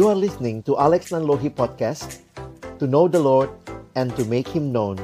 You are listening to Alex Nanlohi Podcast To know the Lord and to make Him known.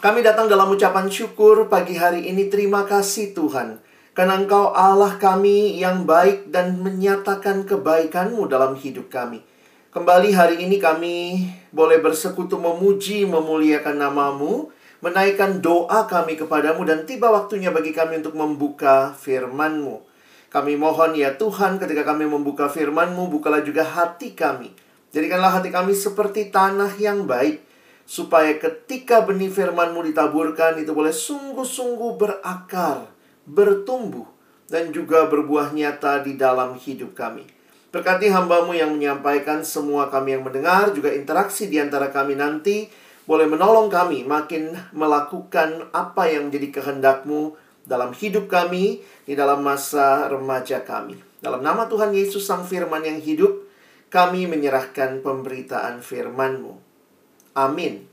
Kami datang dalam ucapan syukur pagi hari ini terima kasih Tuhan. Karena Engkau Allah kami yang baik dan menyatakan kebaikan-Mu dalam hidup kami. Kembali hari ini kami boleh bersekutu memuji, memuliakan namamu, menaikkan doa kami kepadamu dan tiba waktunya bagi kami untuk membuka firman-Mu. Kami mohon ya Tuhan ketika kami membuka firman-Mu, bukalah juga hati kami. Jadikanlah hati kami seperti tanah yang baik, supaya ketika benih firman-Mu ditaburkan itu boleh sungguh-sungguh berakar, bertumbuh, dan juga berbuah nyata di dalam hidup kami. Berkati hambamu yang menyampaikan semua kami yang mendengar, juga interaksi di antara kami nanti, boleh menolong kami makin melakukan apa yang menjadi kehendakmu dalam hidup kami, di dalam masa remaja kami. Dalam nama Tuhan Yesus Sang Firman yang hidup, kami menyerahkan pemberitaan firman-Mu. Amin.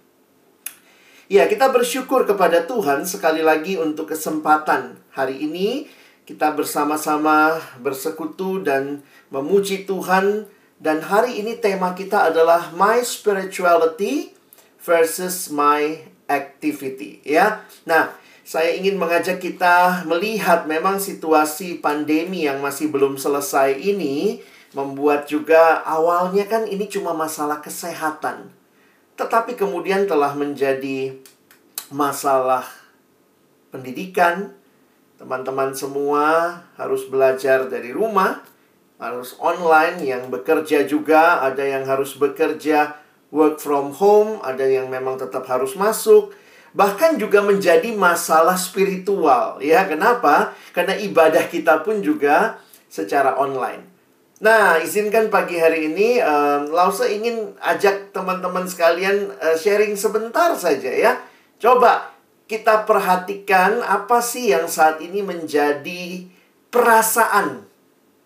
Ya, kita bersyukur kepada Tuhan sekali lagi untuk kesempatan hari ini kita bersama-sama bersekutu dan memuji Tuhan dan hari ini tema kita adalah my spirituality versus my activity ya. Nah, saya ingin mengajak kita melihat memang situasi pandemi yang masih belum selesai ini membuat juga awalnya kan ini cuma masalah kesehatan. Tetapi kemudian telah menjadi masalah pendidikan, Teman-teman semua harus belajar dari rumah, harus online, yang bekerja juga, ada yang harus bekerja work from home, ada yang memang tetap harus masuk. Bahkan juga menjadi masalah spiritual, ya. Kenapa? Karena ibadah kita pun juga secara online. Nah, izinkan pagi hari ini um, Lause ingin ajak teman-teman sekalian uh, sharing sebentar saja ya. Coba kita perhatikan apa sih yang saat ini menjadi perasaan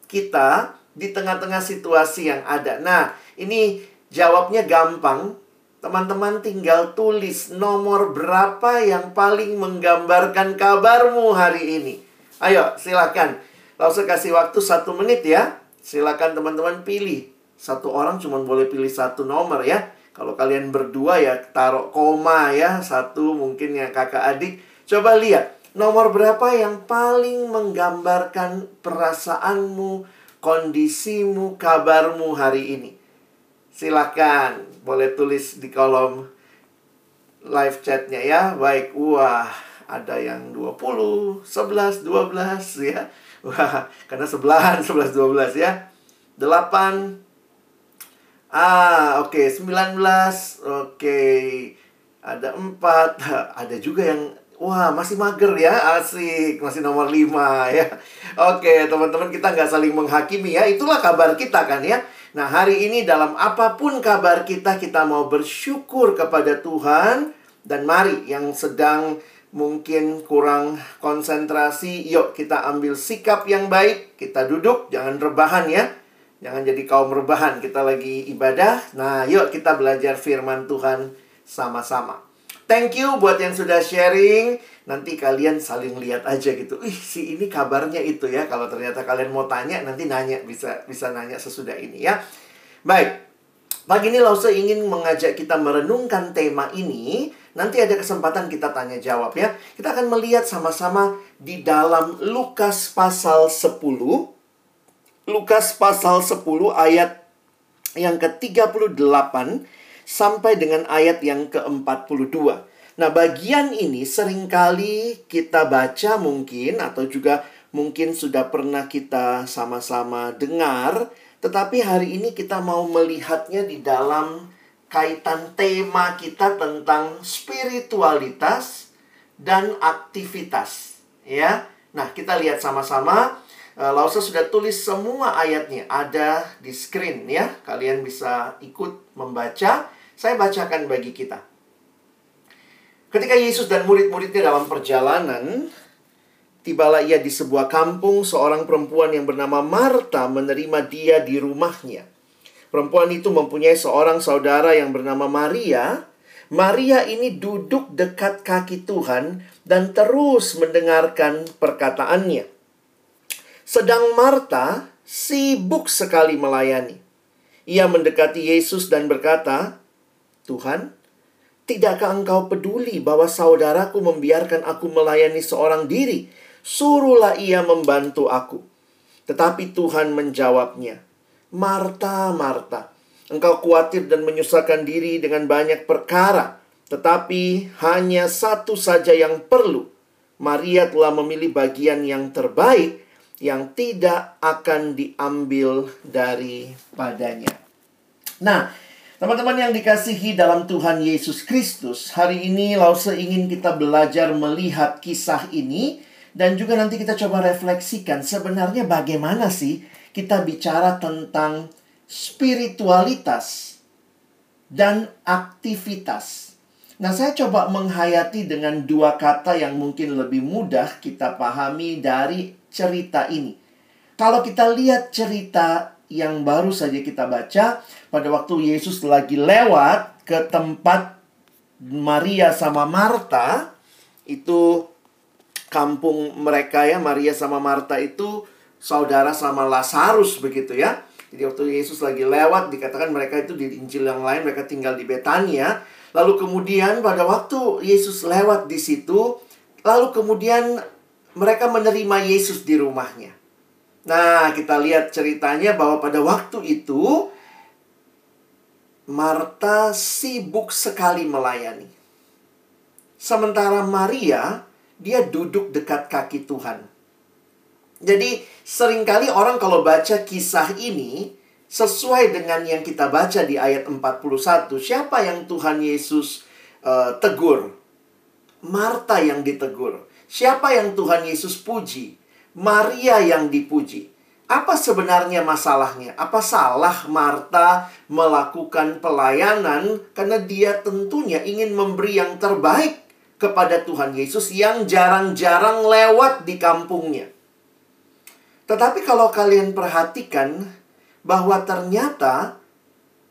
kita di tengah-tengah situasi yang ada. Nah, ini jawabnya gampang. Teman-teman tinggal tulis nomor berapa yang paling menggambarkan kabarmu hari ini. Ayo, silakan. Langsung kasih waktu satu menit ya. Silakan teman-teman pilih. Satu orang cuma boleh pilih satu nomor ya. Kalau kalian berdua ya taruh koma ya, satu mungkin yang kakak adik. Coba lihat nomor berapa yang paling menggambarkan perasaanmu, kondisimu, kabarmu hari ini. Silakan, boleh tulis di kolom live chatnya ya. Baik, wah ada yang 20, 11, 12 ya. Wah, karena sebelahan 11, 12 ya. 8, Ah, oke, okay. 19. Oke. Okay. Ada 4. Ada juga yang Wah, masih mager ya. Asik. Masih nomor 5 ya. Oke, teman-teman kita nggak saling menghakimi ya. Itulah kabar kita kan ya. Nah, hari ini dalam apa pun kabar kita, kita mau bersyukur kepada Tuhan. Dan mari yang sedang mungkin kurang konsentrasi, yuk kita ambil sikap yang baik. Kita duduk, jangan rebahan ya. Jangan jadi kaum rebahan, kita lagi ibadah. Nah, yuk kita belajar firman Tuhan sama-sama. Thank you buat yang sudah sharing. Nanti kalian saling lihat aja gitu. Ih, si ini kabarnya itu ya. Kalau ternyata kalian mau tanya, nanti nanya bisa bisa nanya sesudah ini ya. Baik. Pagi ini Lause ingin mengajak kita merenungkan tema ini. Nanti ada kesempatan kita tanya jawab ya. Kita akan melihat sama-sama di dalam Lukas pasal 10 Lukas pasal 10 ayat yang ke-38 sampai dengan ayat yang ke-42. Nah, bagian ini sering kali kita baca mungkin atau juga mungkin sudah pernah kita sama-sama dengar, tetapi hari ini kita mau melihatnya di dalam kaitan tema kita tentang spiritualitas dan aktivitas, ya. Nah, kita lihat sama-sama Uh, Lausa sudah tulis semua ayatnya ada di screen ya. Kalian bisa ikut membaca. Saya bacakan bagi kita. Ketika Yesus dan murid-muridnya dalam perjalanan, tibalah ia di sebuah kampung, seorang perempuan yang bernama Marta menerima dia di rumahnya. Perempuan itu mempunyai seorang saudara yang bernama Maria. Maria ini duduk dekat kaki Tuhan dan terus mendengarkan perkataannya. Sedang Marta sibuk sekali melayani. Ia mendekati Yesus dan berkata, "Tuhan, tidakkah Engkau peduli bahwa saudaraku membiarkan aku melayani seorang diri? Suruhlah ia membantu aku." Tetapi Tuhan menjawabnya, "Marta, Marta, Engkau khawatir dan menyusahkan diri dengan banyak perkara, tetapi hanya satu saja yang perlu. Maria telah memilih bagian yang terbaik yang tidak akan diambil daripadanya. Nah, teman-teman yang dikasihi dalam Tuhan Yesus Kristus, hari ini Lause ingin kita belajar melihat kisah ini dan juga nanti kita coba refleksikan sebenarnya bagaimana sih kita bicara tentang spiritualitas, dan aktivitas. Nah, saya coba menghayati dengan dua kata yang mungkin lebih mudah kita pahami dari cerita ini. Kalau kita lihat cerita yang baru saja kita baca, pada waktu Yesus lagi lewat ke tempat Maria sama Marta, itu kampung mereka ya, Maria sama Marta itu saudara sama Lazarus begitu ya. Jadi waktu Yesus lagi lewat dikatakan mereka itu di Injil yang lain mereka tinggal di Betania. Lalu kemudian pada waktu Yesus lewat di situ, lalu kemudian mereka menerima Yesus di rumahnya. Nah, kita lihat ceritanya bahwa pada waktu itu Marta sibuk sekali melayani. Sementara Maria, dia duduk dekat kaki Tuhan. Jadi sering kali orang kalau baca kisah ini sesuai dengan yang kita baca di ayat 41, siapa yang Tuhan Yesus uh, tegur? Marta yang ditegur. Siapa yang Tuhan Yesus puji? Maria yang dipuji. Apa sebenarnya masalahnya? Apa salah Marta melakukan pelayanan karena dia tentunya ingin memberi yang terbaik kepada Tuhan Yesus yang jarang-jarang lewat di kampungnya? Tetapi kalau kalian perhatikan bahwa ternyata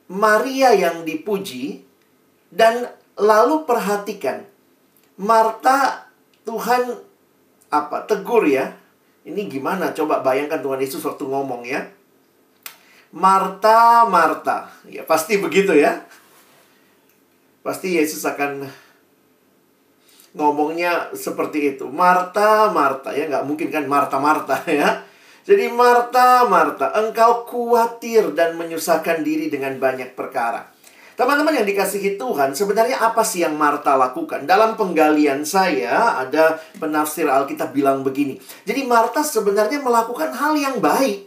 Maria yang dipuji dan lalu perhatikan Marta Tuhan apa tegur ya. Ini gimana? Coba bayangkan Tuhan Yesus waktu ngomong ya. Marta, Marta. Ya pasti begitu ya. Pasti Yesus akan ngomongnya seperti itu. Marta, Marta ya nggak mungkin kan Marta, Marta ya. Jadi Marta, Marta, engkau khawatir dan menyusahkan diri dengan banyak perkara. Teman-teman yang dikasihi Tuhan, sebenarnya apa sih yang Marta lakukan? Dalam penggalian saya, ada penafsir Alkitab bilang begini. Jadi Marta sebenarnya melakukan hal yang baik.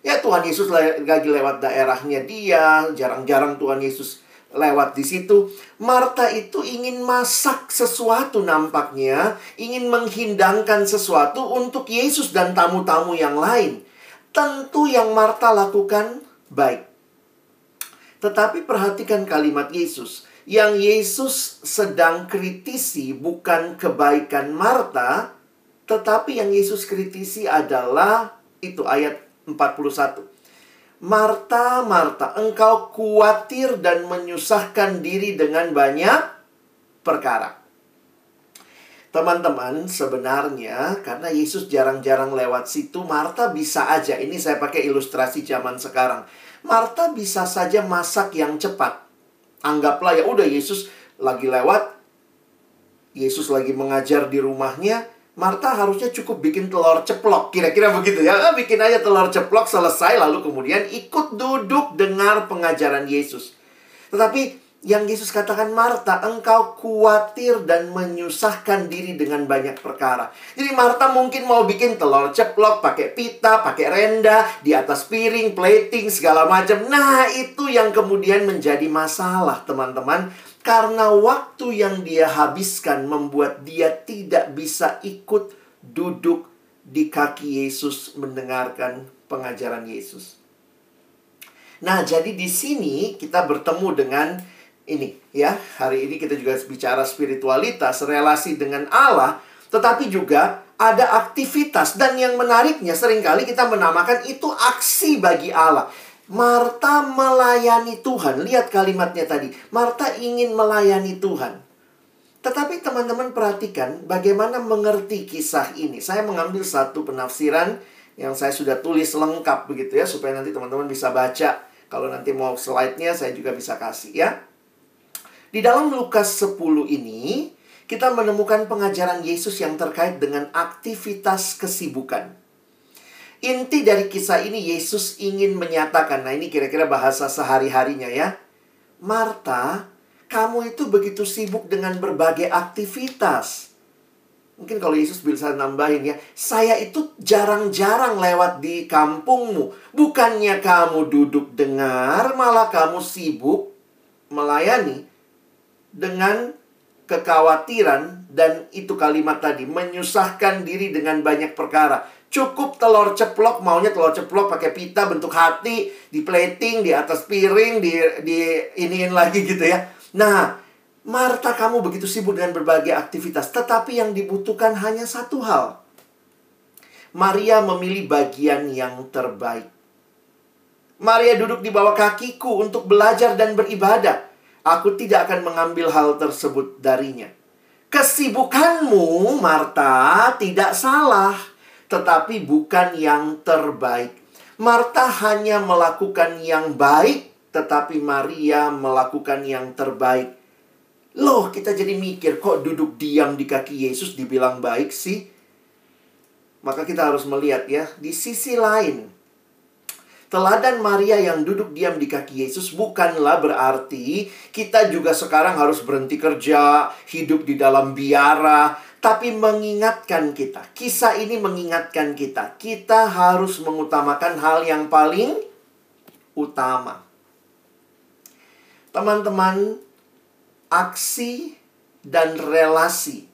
Ya Tuhan Yesus lagi lewat daerahnya dia, jarang-jarang Tuhan Yesus lewat di situ. Marta itu ingin masak sesuatu nampaknya, ingin menghidangkan sesuatu untuk Yesus dan tamu-tamu yang lain. Tentu yang Marta lakukan baik. Tetapi perhatikan kalimat Yesus. Yang Yesus sedang kritisi bukan kebaikan Marta, tetapi yang Yesus kritisi adalah itu ayat 41. Marta, Marta, engkau khawatir dan menyusahkan diri dengan banyak perkara. Teman-teman, sebenarnya karena Yesus jarang-jarang lewat situ, Marta bisa aja. Ini saya pakai ilustrasi zaman sekarang. Marta bisa saja masak yang cepat. Anggaplah ya udah Yesus lagi lewat, Yesus lagi mengajar di rumahnya, Marta harusnya cukup bikin telur ceplok, kira-kira begitu ya. Ah, bikin aja telur ceplok selesai, lalu kemudian ikut duduk dengar pengajaran Yesus. Tetapi yang Yesus katakan Marta, engkau khawatir dan menyusahkan diri dengan banyak perkara. Jadi Marta mungkin mau bikin telur ceplok, pakai pita, pakai renda, di atas piring, plating, segala macam. Nah, itu yang kemudian menjadi masalah, teman-teman karena waktu yang dia habiskan membuat dia tidak bisa ikut duduk di kaki Yesus mendengarkan pengajaran Yesus. Nah, jadi di sini kita bertemu dengan ini ya. Hari ini kita juga bicara spiritualitas, relasi dengan Allah, tetapi juga ada aktivitas dan yang menariknya sering kali kita menamakan itu aksi bagi Allah. Marta melayani Tuhan. Lihat kalimatnya tadi. Marta ingin melayani Tuhan. Tetapi teman-teman perhatikan bagaimana mengerti kisah ini. Saya mengambil satu penafsiran yang saya sudah tulis lengkap begitu ya supaya nanti teman-teman bisa baca. Kalau nanti mau slide-nya saya juga bisa kasih ya. Di dalam Lukas 10 ini kita menemukan pengajaran Yesus yang terkait dengan aktivitas kesibukan. Inti dari kisah ini Yesus ingin menyatakan, nah ini kira-kira bahasa sehari-harinya ya. Marta, kamu itu begitu sibuk dengan berbagai aktivitas. Mungkin kalau Yesus bisa nambahin ya, saya itu jarang-jarang lewat di kampungmu. Bukannya kamu duduk dengar, malah kamu sibuk melayani dengan kekhawatiran dan itu kalimat tadi menyusahkan diri dengan banyak perkara. Cukup telur ceplok, maunya telur ceplok pakai pita bentuk hati, di plating, di atas piring, di di iniin lagi gitu ya. Nah, Marta kamu begitu sibuk dengan berbagai aktivitas, tetapi yang dibutuhkan hanya satu hal. Maria memilih bagian yang terbaik. Maria duduk di bawah kakiku untuk belajar dan beribadah. Aku tidak akan mengambil hal tersebut darinya. Kesibukanmu, Marta, tidak salah, tetapi bukan yang terbaik. Marta hanya melakukan yang baik, tetapi Maria melakukan yang terbaik. Loh, kita jadi mikir, kok duduk diam di kaki Yesus dibilang baik sih? Maka kita harus melihat ya, di sisi lain. Teladan Maria yang duduk diam di kaki Yesus bukanlah berarti kita juga sekarang harus berhenti kerja, hidup di dalam biara, tapi mengingatkan kita. Kisah ini mengingatkan kita, kita harus mengutamakan hal yang paling utama. Teman-teman, aksi dan relasi.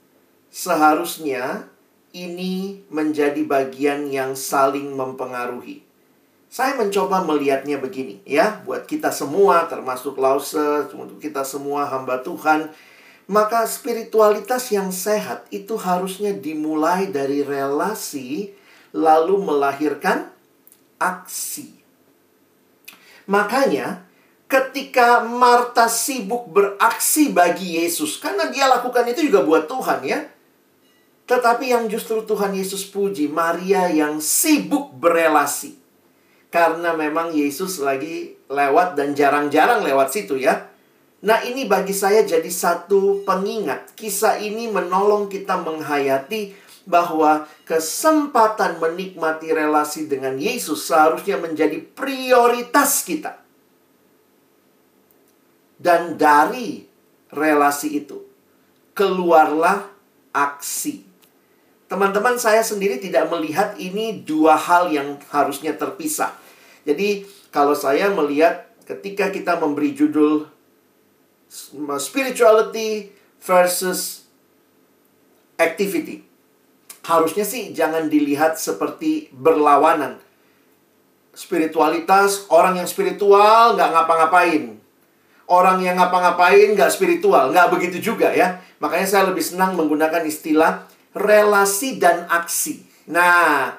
Seharusnya ini menjadi bagian yang saling mempengaruhi. Saya mencoba melihatnya begini ya, buat kita semua termasuk Lause, untuk kita semua hamba Tuhan, maka spiritualitas yang sehat itu harusnya dimulai dari relasi lalu melahirkan aksi. Makanya ketika Marta sibuk beraksi bagi Yesus karena dia lakukan itu juga buat Tuhan ya. Tetapi yang justru Tuhan Yesus puji Maria yang sibuk berelasi. Karena memang Yesus lagi lewat dan jarang-jarang lewat situ ya. Nah, ini bagi saya jadi satu pengingat. Kisah ini menolong kita menghayati bahwa kesempatan menikmati relasi dengan Yesus seharusnya menjadi prioritas kita. Dan dari relasi itu, keluarlah aksi. Teman-teman, saya sendiri tidak melihat ini dua hal yang harusnya terpisah. Jadi, kalau saya melihat ketika kita memberi judul spirituality versus activity, harusnya sih jangan dilihat seperti berlawanan. Spiritualitas, orang yang spiritual nggak ngapa-ngapain orang yang ngapa-ngapain nggak spiritual. Nggak begitu juga ya. Makanya saya lebih senang menggunakan istilah relasi dan aksi. Nah,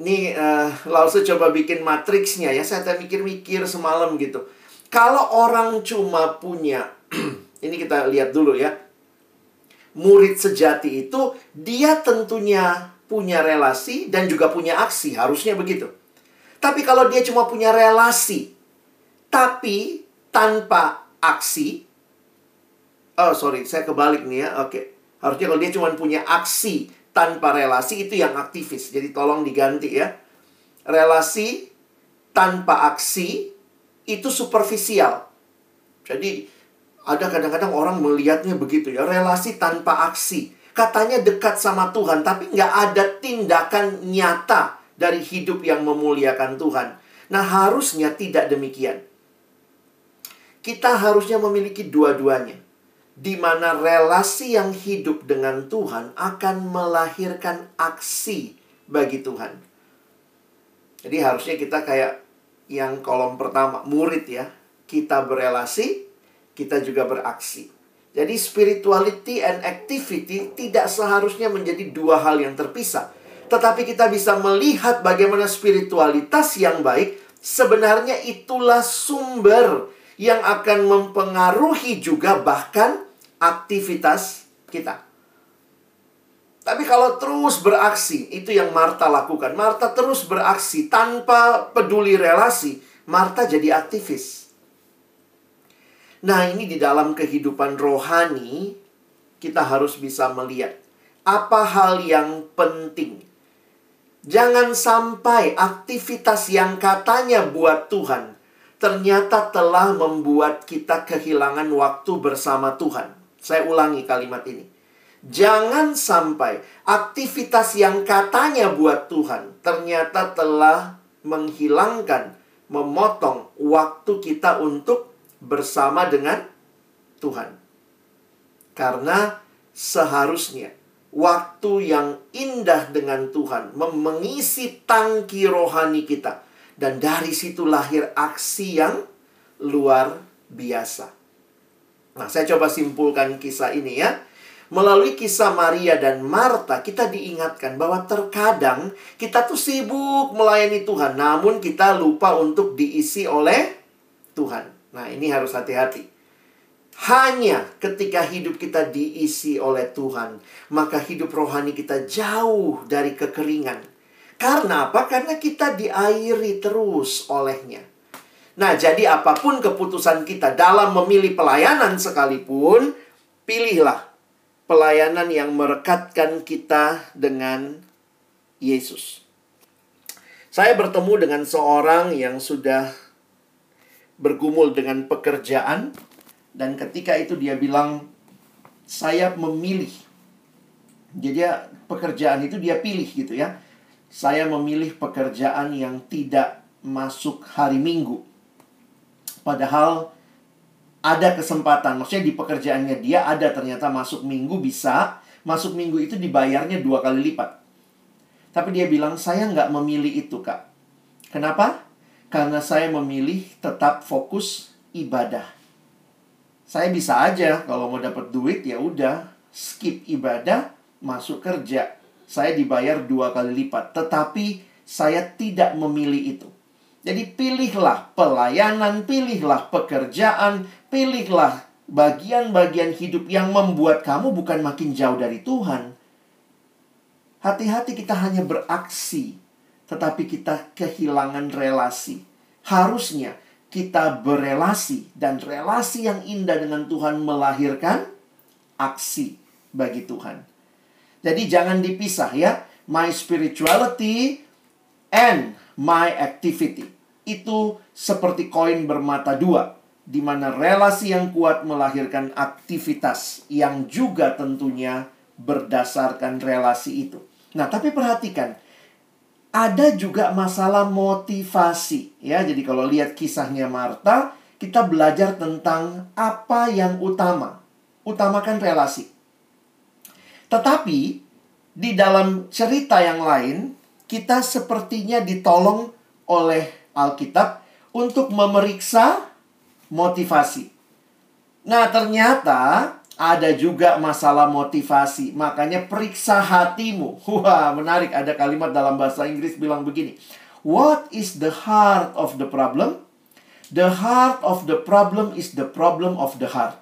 ini uh, Lause coba bikin matriksnya ya. Saya mikir-mikir semalam gitu. Kalau orang cuma punya, ini kita lihat dulu ya. Murid sejati itu dia tentunya punya relasi dan juga punya aksi. Harusnya begitu. Tapi kalau dia cuma punya relasi, tapi tanpa aksi. Oh, sorry, saya kebalik nih ya. Oke. Harusnya kalau dia cuma punya aksi tanpa relasi itu yang aktivis. Jadi tolong diganti ya. Relasi tanpa aksi itu superficial. Jadi ada kadang-kadang orang melihatnya begitu ya. Relasi tanpa aksi. Katanya dekat sama Tuhan, tapi nggak ada tindakan nyata dari hidup yang memuliakan Tuhan. Nah, harusnya tidak demikian. Kita harusnya memiliki dua-duanya. Di mana relasi yang hidup dengan Tuhan akan melahirkan aksi bagi Tuhan. Jadi harusnya kita kayak yang kolom pertama, murid ya. Kita berelasi, kita juga beraksi. Jadi spirituality and activity tidak seharusnya menjadi dua hal yang terpisah. Tetapi kita bisa melihat bagaimana spiritualitas yang baik sebenarnya itulah sumber yang akan mempengaruhi juga bahkan aktivitas kita. Tapi kalau terus beraksi, itu yang Marta lakukan. Marta terus beraksi tanpa peduli relasi. Marta jadi aktivis. Nah, ini di dalam kehidupan rohani, kita harus bisa melihat apa hal yang penting. Jangan sampai aktivitas yang katanya buat Tuhan ternyata telah membuat kita kehilangan waktu bersama Tuhan. Saya ulangi kalimat ini Jangan sampai aktivitas yang katanya buat Tuhan ternyata telah menghilangkan, memotong waktu kita untuk bersama dengan Tuhan. Karena seharusnya waktu yang indah dengan Tuhan mengisi tangki rohani kita dan dari situ lahir aksi yang luar biasa. Nah, saya coba simpulkan kisah ini ya. Melalui kisah Maria dan Marta, kita diingatkan bahwa terkadang kita tuh sibuk melayani Tuhan, namun kita lupa untuk diisi oleh Tuhan. Nah, ini harus hati-hati. Hanya ketika hidup kita diisi oleh Tuhan, maka hidup rohani kita jauh dari kekeringan. Karena apa? Karena kita diairi terus olehnya. Nah, jadi apa pun keputusan kita dalam memilih pelayanan sekalipun, pilihlah pelayanan yang merekatkan kita dengan Yesus. Saya bertemu dengan seorang yang sudah bergumul dengan pekerjaan dan ketika itu dia bilang saya memilih. Jadi pekerjaan itu dia pilih gitu ya. Saya memilih pekerjaan yang tidak masuk hari Minggu. Padahal ada kesempatan. Maksudnya di pekerjaannya dia ada ternyata masuk minggu bisa. Masuk minggu itu dibayarnya dua kali lipat. Tapi dia bilang, saya nggak memilih itu, Kak. Kenapa? Karena saya memilih tetap fokus ibadah. Saya bisa aja kalau mau dapat duit ya udah skip ibadah, masuk kerja. Saya dibayar dua kali lipat. Tetapi saya tidak memilih itu. Jadi pilihlah pelayanan, pilihlah pekerjaan, pilihlah bagian-bagian hidup yang membuat kamu bukan makin jauh dari Tuhan. Hati-hati kita hanya beraksi, tetapi kita kehilangan relasi. Harusnya kita berelasi dan relasi yang indah dengan Tuhan melahirkan aksi bagi Tuhan. Jadi jangan dipisah ya. My spirituality and my activity. Itu seperti koin bermata dua, di mana relasi yang kuat melahirkan aktivitas yang juga tentunya berdasarkan relasi itu. Nah, tapi perhatikan, ada juga masalah motivasi ya. Jadi kalau lihat kisahnya Marta, kita belajar tentang apa yang utama. Utamakan relasi. Tetapi di dalam cerita yang lain, kita sepertinya ditolong oleh Alkitab untuk memeriksa motivasi. Nah, ternyata ada juga masalah motivasi. Makanya periksa hatimu. Wah, menarik ada kalimat dalam bahasa Inggris bilang begini. What is the heart of the problem? The heart of the problem is the problem of the heart.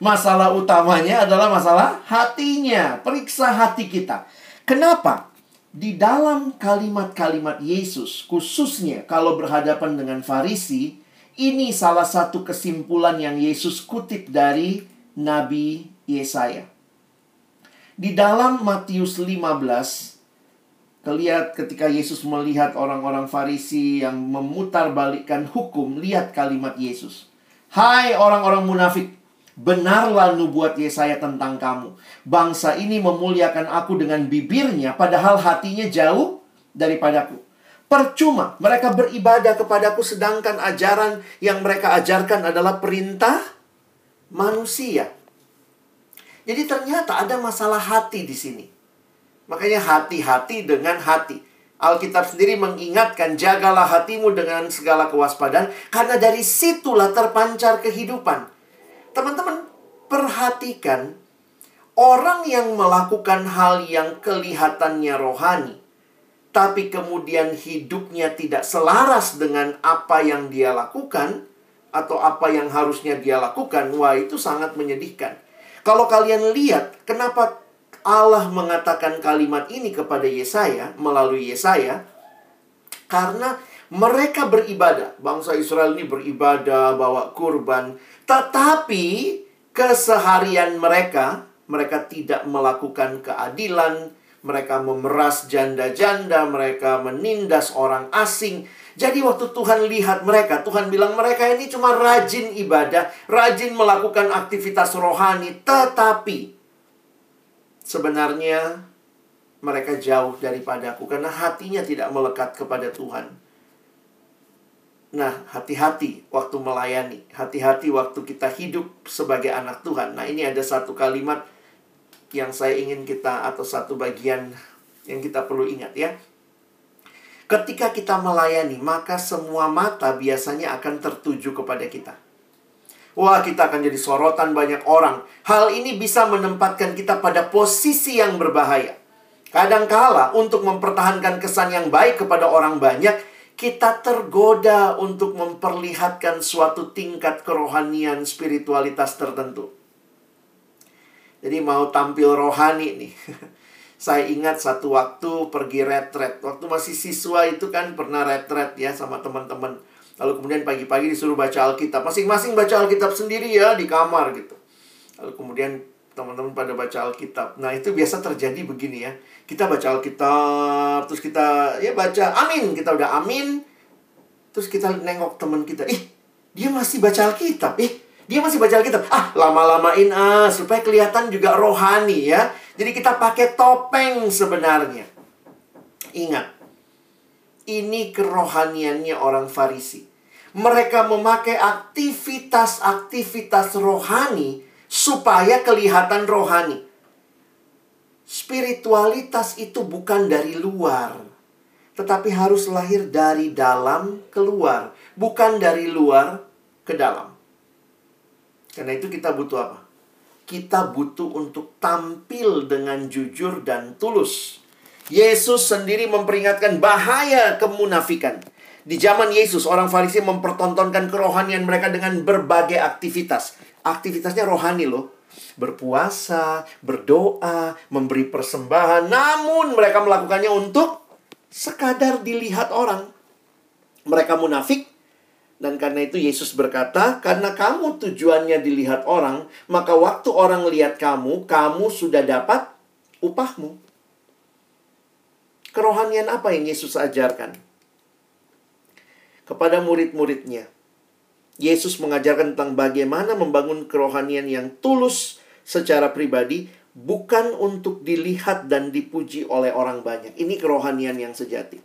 Masalah utamanya adalah masalah hatinya. Periksa hati kita. Kenapa? di dalam kalimat-kalimat Yesus, khususnya kalau berhadapan dengan Farisi, ini salah satu kesimpulan yang Yesus kutip dari Nabi Yesaya. Di dalam Matius 15, kelihat ketika Yesus melihat orang-orang Farisi yang memutarbalikkan hukum, lihat kalimat Yesus. Hai orang-orang munafik, Benarlah nubuat Yesaya tentang kamu. Bangsa ini memuliakan aku dengan bibirnya, padahal hatinya jauh daripadaku. Percuma mereka beribadah kepadaku, sedangkan ajaran yang mereka ajarkan adalah perintah manusia. Jadi ternyata ada masalah hati di sini. Makanya hati-hati dengan hati. Alkitab sendiri mengingatkan, jagalah hatimu dengan segala kewaspadaan, karena dari situlah terpancar kehidupan. Teman-teman, perhatikan orang yang melakukan hal yang kelihatannya rohani tapi kemudian hidupnya tidak selaras dengan apa yang dia lakukan atau apa yang harusnya dia lakukan, wah itu sangat menyedihkan. Kalau kalian lihat kenapa Allah mengatakan kalimat ini kepada Yesaya melalui Yesaya karena mereka beribadah. Bangsa Israel ini beribadah, bawa kurban, tetapi keseharian mereka mereka tidak melakukan keadilan, mereka memeras janda-janda, mereka menindas orang asing. Jadi waktu Tuhan lihat mereka, Tuhan bilang mereka ini cuma rajin ibadah, rajin melakukan aktivitas rohani, tetapi sebenarnya mereka jauh daripadaku karena hatinya tidak melekat kepada Tuhan. Nah, hati-hati waktu melayani, hati-hati waktu kita hidup sebagai anak Tuhan. Nah, ini ada satu kalimat yang saya ingin kita atau satu bagian yang kita perlu ingat ya. Ketika kita melayani, maka semua mata biasanya akan tertuju kepada kita. Wah, kita akan jadi sorotan banyak orang. Hal ini bisa menempatkan kita pada posisi yang berbahaya. Kadangkala untuk mempertahankan kesan yang baik kepada orang banyak, kita tergoda untuk memperlihatkan suatu tingkat kerohanian spiritualitas tertentu. Jadi mau tampil rohani nih. Saya ingat satu waktu pergi retret. Waktu masih siswa itu kan pernah retret ya sama teman-teman. Lalu kemudian pagi-pagi disuruh baca Alkitab. Masing-masing baca Alkitab sendiri ya di kamar gitu. Lalu kemudian teman-teman pada baca Alkitab. Nah, itu biasa terjadi begini ya. Kita baca Alkitab, terus kita ya baca amin. Kita udah amin. Terus kita nengok teman kita. Ih, dia masih baca Alkitab. Ih, dia masih baca Alkitab. Ah, lama-lamain ah supaya kelihatan juga rohani ya. Jadi kita pakai topeng sebenarnya. Ingat. Ini kerohaniannya orang Farisi. Mereka memakai aktivitas-aktivitas rohani supaya kelihatan rohani. Spiritualitas itu bukan dari luar, tetapi harus lahir dari dalam keluar, bukan dari luar ke dalam. Karena itu kita butuh apa? Kita butuh untuk tampil dengan jujur dan tulus. Yesus sendiri memperingatkan bahaya kemunafikan. Di zaman Yesus, orang Farisi mempertontonkan kerohanian mereka dengan berbagai aktivitas. Aktivitasnya rohani loh. Berpuasa, berdoa, memberi persembahan. Namun mereka melakukannya untuk sekadar dilihat orang. Mereka munafik dan karena itu Yesus berkata, karena kamu tujuannya dilihat orang, maka waktu orang lihat kamu, kamu sudah dapat upahmu. Kerohanian apa yang Yesus ajarkan? Kepada murid-muridnya. Yesus mengajarkan tentang bagaimana membangun kerohanian yang tulus secara pribadi, bukan untuk dilihat dan dipuji oleh orang banyak. Ini kerohanian yang sejati.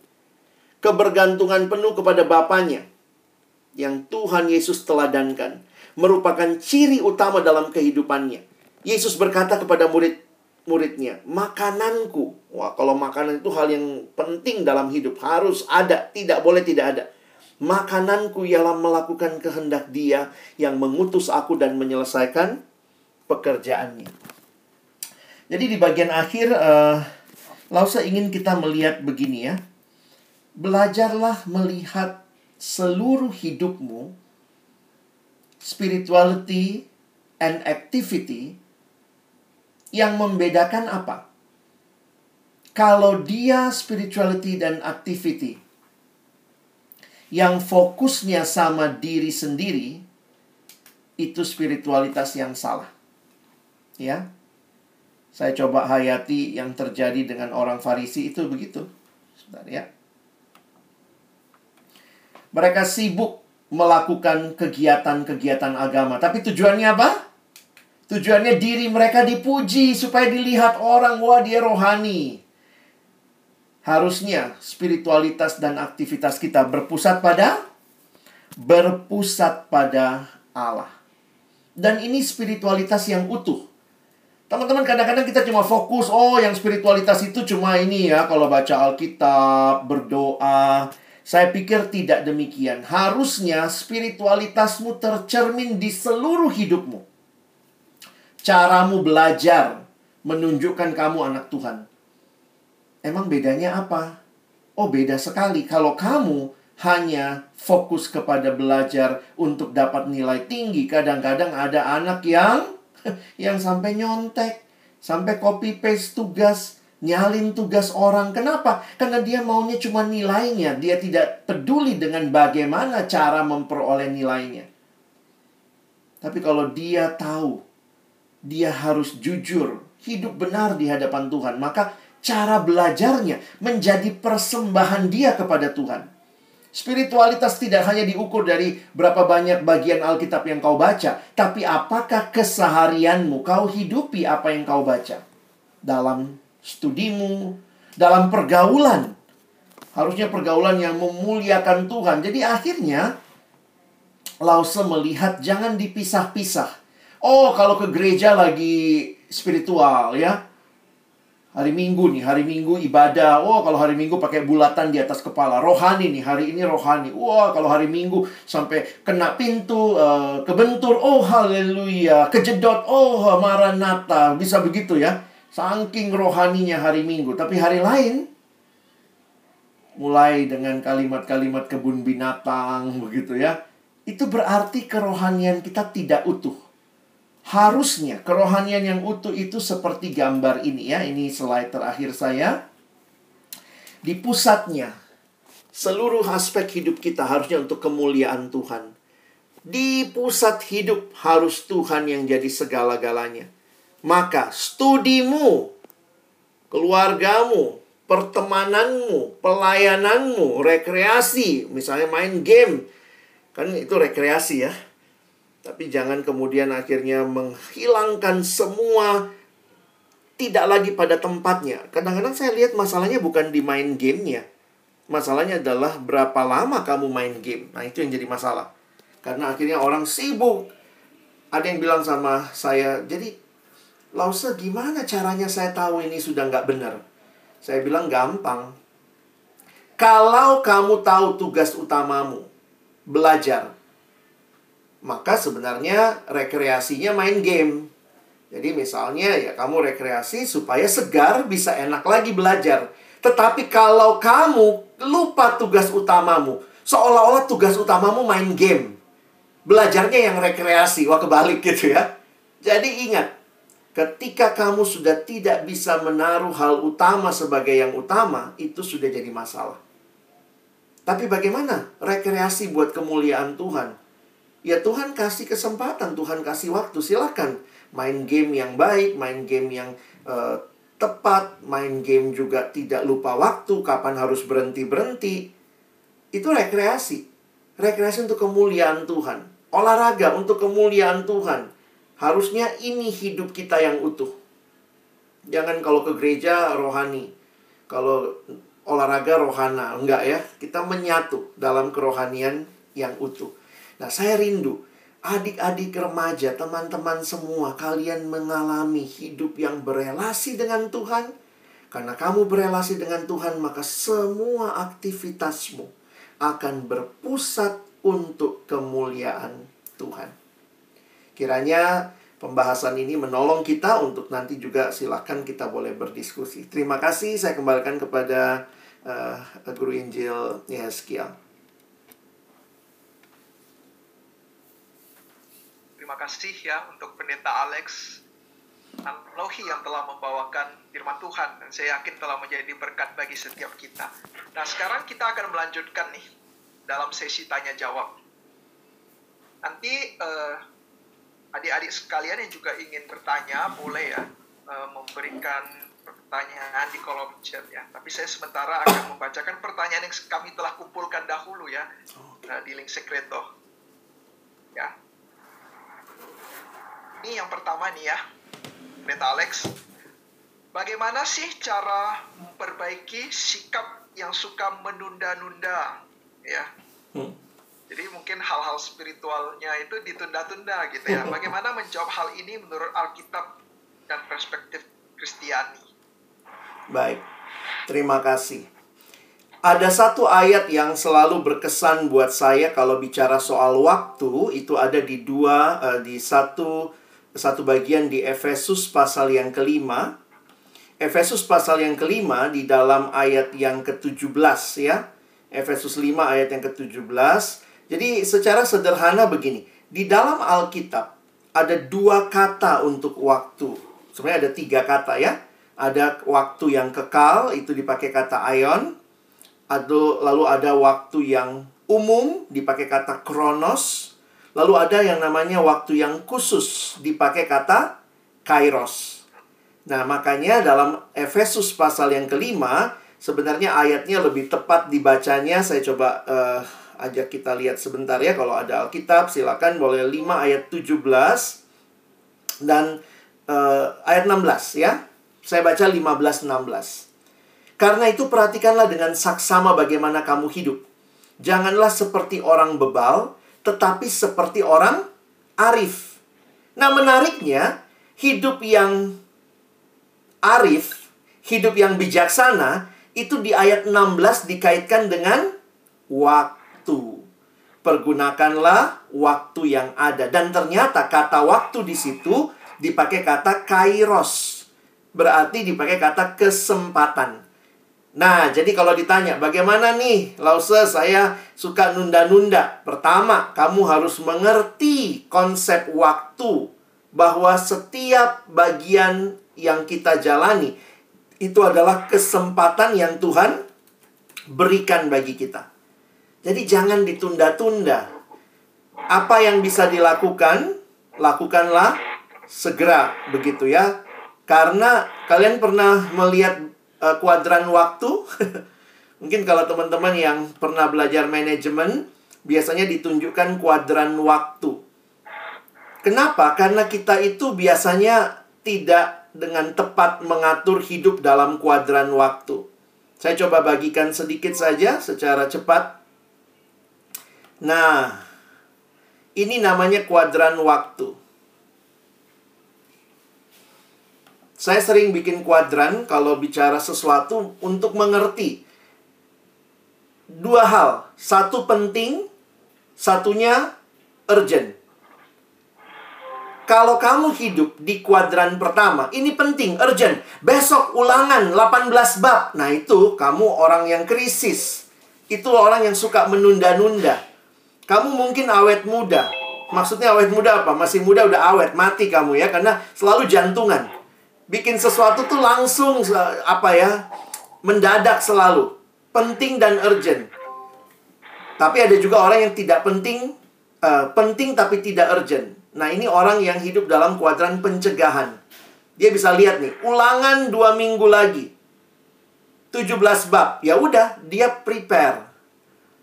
Kebergantungan penuh kepada Bapaknya yang Tuhan Yesus teladankan merupakan ciri utama dalam kehidupannya. Yesus berkata kepada murid-muridnya, "Makananku." Wah, kalau makanan itu hal yang penting dalam hidup, harus ada, tidak boleh tidak ada. Makananku ialah melakukan kehendak Dia yang mengutus aku dan menyelesaikan pekerjaannya. Jadi di bagian akhir uh, Lausa ingin kita melihat begini ya. Belajarlah melihat seluruh hidupmu, spirituality and activity, yang membedakan apa? Kalau dia spirituality dan activity yang fokusnya sama diri sendiri, itu spiritualitas yang salah. Ya. Saya coba hayati yang terjadi dengan orang Farisi itu begitu. Sebentar ya. Mereka sibuk melakukan kegiatan-kegiatan agama. Tapi tujuannya apa? Tujuannya diri mereka dipuji supaya dilihat orang, wah dia rohani. Harusnya spiritualitas dan aktivitas kita berpusat pada berpusat pada Allah. Dan ini spiritualitas yang utuh. Teman-teman kadang-kadang kita cuma fokus, oh yang spiritualitas itu cuma ini ya, kalau baca Alkitab, berdoa, saya pikir tidak demikian. Harusnya spiritualitasmu tercermin di seluruh hidupmu. Caramu belajar menunjukkan kamu anak Tuhan. Emang bedanya apa? Oh, beda sekali. Kalau kamu hanya fokus kepada belajar untuk dapat nilai tinggi, kadang-kadang ada anak yang yang sampai nyontek, sampai copy paste tugas, nyalin tugas orang. Kenapa? Karena dia maunya cuma nilainya. Dia tidak peduli dengan bagaimana cara memperoleh nilainya. Tapi kalau dia tahu dia harus jujur, hidup benar di hadapan Tuhan, maka cara belajarnya menjadi persembahan dia kepada Tuhan. Spiritualitas tidak hanya diukur dari berapa banyak bagian Alkitab yang kau baca, tapi apakah keseharianmu kau hidupi apa yang kau baca dalam studimu, dalam pergaulan. Harusnya pergaulan yang memuliakan Tuhan. Jadi akhirnya Lause melihat jangan dipisah-pisah. Oh, kalau ke gereja lagi spiritual ya, Hari Minggu nih, hari Minggu ibadah. Oh, kalau hari Minggu pakai bulatan di atas kepala. Rohani nih, hari ini rohani. Wah, kalau hari Minggu sampai kena pintu, uh, kebentur. Oh, haleluya. Kejedot. Oh, maranata. Bisa begitu ya. Saking rohaninya hari Minggu. Tapi hari lain, mulai dengan kalimat-kalimat kebun binatang, begitu ya. Itu berarti kerohanian kita tidak utuh. Harusnya kerohanian yang utuh itu seperti gambar ini ya. Ini slide terakhir saya. Di pusatnya seluruh aspek hidup kita harusnya untuk kemuliaan Tuhan. Di pusat hidup harus Tuhan yang jadi segala-galanya. Maka studimu, keluargamu, pertemananmu, pelayananmu, rekreasi, misalnya main game, kan itu rekreasi ya tapi jangan kemudian akhirnya menghilangkan semua tidak lagi pada tempatnya. Kadang-kadang saya lihat masalahnya bukan di main gamenya. Masalahnya adalah berapa lama kamu main game. Nah itu yang jadi masalah. Karena akhirnya orang sibuk. Ada yang bilang sama saya, jadi Lause gimana caranya saya tahu ini sudah nggak benar? Saya bilang gampang. Kalau kamu tahu tugas utamamu, belajar, maka sebenarnya rekreasinya main game. Jadi misalnya ya kamu rekreasi supaya segar bisa enak lagi belajar. Tetapi kalau kamu lupa tugas utamamu, seolah-olah tugas utamamu main game. Belajarnya yang rekreasi, wah kebalik gitu ya. Jadi ingat, ketika kamu sudah tidak bisa menaruh hal utama sebagai yang utama, itu sudah jadi masalah. Tapi bagaimana rekreasi buat kemuliaan Tuhan? Ya Tuhan kasih kesempatan, Tuhan kasih waktu. Silakan main game yang baik, main game yang uh, tepat, main game juga tidak lupa waktu, kapan harus berhenti-berhenti. Itu rekreasi. Rekreasi untuk kemuliaan Tuhan. Olahraga untuk kemuliaan Tuhan. Harusnya ini hidup kita yang utuh. Jangan kalau ke gereja rohani. Kalau olahraga rohana. Enggak ya. Kita menyatu dalam kerohanian yang utuh. Nah, saya rindu adik-adik remaja, teman-teman semua, kalian mengalami hidup yang berelasi dengan Tuhan. Karena kamu berelasi dengan Tuhan, maka semua aktivitasmu akan berpusat untuk kemuliaan Tuhan. Kiranya pembahasan ini menolong kita untuk nanti juga silahkan kita boleh berdiskusi. Terima kasih, saya kembalikan kepada uh, Guru Injil Yeskiel. Terima kasih ya untuk Pendeta Alex Lohi yang telah membawakan firman Tuhan dan saya yakin telah menjadi berkat bagi setiap kita. Nah sekarang kita akan melanjutkan nih dalam sesi tanya jawab. Nanti uh, adik-adik sekalian yang juga ingin bertanya boleh ya uh, memberikan pertanyaan di kolom chat ya. Tapi saya sementara akan membacakan pertanyaan yang kami telah kumpulkan dahulu ya uh, di link sekreto. Ya, ini yang pertama nih ya, Meta Alex. Bagaimana sih cara memperbaiki sikap yang suka menunda-nunda, ya? Hmm. Jadi mungkin hal-hal spiritualnya itu ditunda-tunda gitu ya. Bagaimana menjawab hal ini menurut Alkitab dan perspektif Kristiani? Baik, terima kasih. Ada satu ayat yang selalu berkesan buat saya kalau bicara soal waktu itu ada di dua uh, di satu satu bagian di Efesus pasal yang kelima. Efesus pasal yang kelima di dalam ayat yang ke-17 ya. Efesus 5 ayat yang ke-17. Jadi secara sederhana begini. Di dalam Alkitab ada dua kata untuk waktu. Sebenarnya ada tiga kata ya. Ada waktu yang kekal, itu dipakai kata aion. Lalu ada waktu yang umum, dipakai kata kronos. Lalu ada yang namanya waktu yang khusus, dipakai kata kairos. Nah, makanya dalam Efesus pasal yang kelima, sebenarnya ayatnya lebih tepat dibacanya. Saya coba uh, ajak kita lihat sebentar ya. Kalau ada Alkitab, silakan boleh 5 ayat 17 dan uh, ayat 16 ya. Saya baca 15 16. Karena itu perhatikanlah dengan saksama bagaimana kamu hidup. Janganlah seperti orang bebal, tetapi seperti orang arif. Nah, menariknya, hidup yang arif, hidup yang bijaksana, itu di ayat 16 dikaitkan dengan waktu. Pergunakanlah waktu yang ada. Dan ternyata kata waktu di situ dipakai kata kairos berarti dipakai kata kesempatan. Nah, jadi kalau ditanya, bagaimana nih, Lause, saya suka nunda-nunda. Pertama, kamu harus mengerti konsep waktu. Bahwa setiap bagian yang kita jalani, itu adalah kesempatan yang Tuhan berikan bagi kita. Jadi jangan ditunda-tunda. Apa yang bisa dilakukan, lakukanlah segera begitu ya. Karena kalian pernah melihat uh, kuadran waktu? Mungkin kalau teman-teman yang pernah belajar manajemen, biasanya ditunjukkan kuadran waktu. Kenapa? Karena kita itu biasanya tidak dengan tepat mengatur hidup dalam kuadran waktu. Saya coba bagikan sedikit saja secara cepat. Nah, ini namanya kuadran waktu. Saya sering bikin kuadran kalau bicara sesuatu untuk mengerti. Dua hal, satu penting, satunya urgent. Kalau kamu hidup di kuadran pertama, ini penting, urgent. Besok ulangan 18 bab. Nah, itu kamu orang yang krisis. Itu orang yang suka menunda-nunda. Kamu mungkin awet muda. Maksudnya awet muda apa? Masih muda udah awet, mati kamu ya karena selalu jantungan bikin sesuatu tuh langsung apa ya mendadak selalu. Penting dan urgent. Tapi ada juga orang yang tidak penting uh, penting tapi tidak urgent. Nah ini orang yang hidup dalam kuadran pencegahan. Dia bisa lihat nih ulangan dua minggu lagi. 17 bab. Ya udah dia prepare.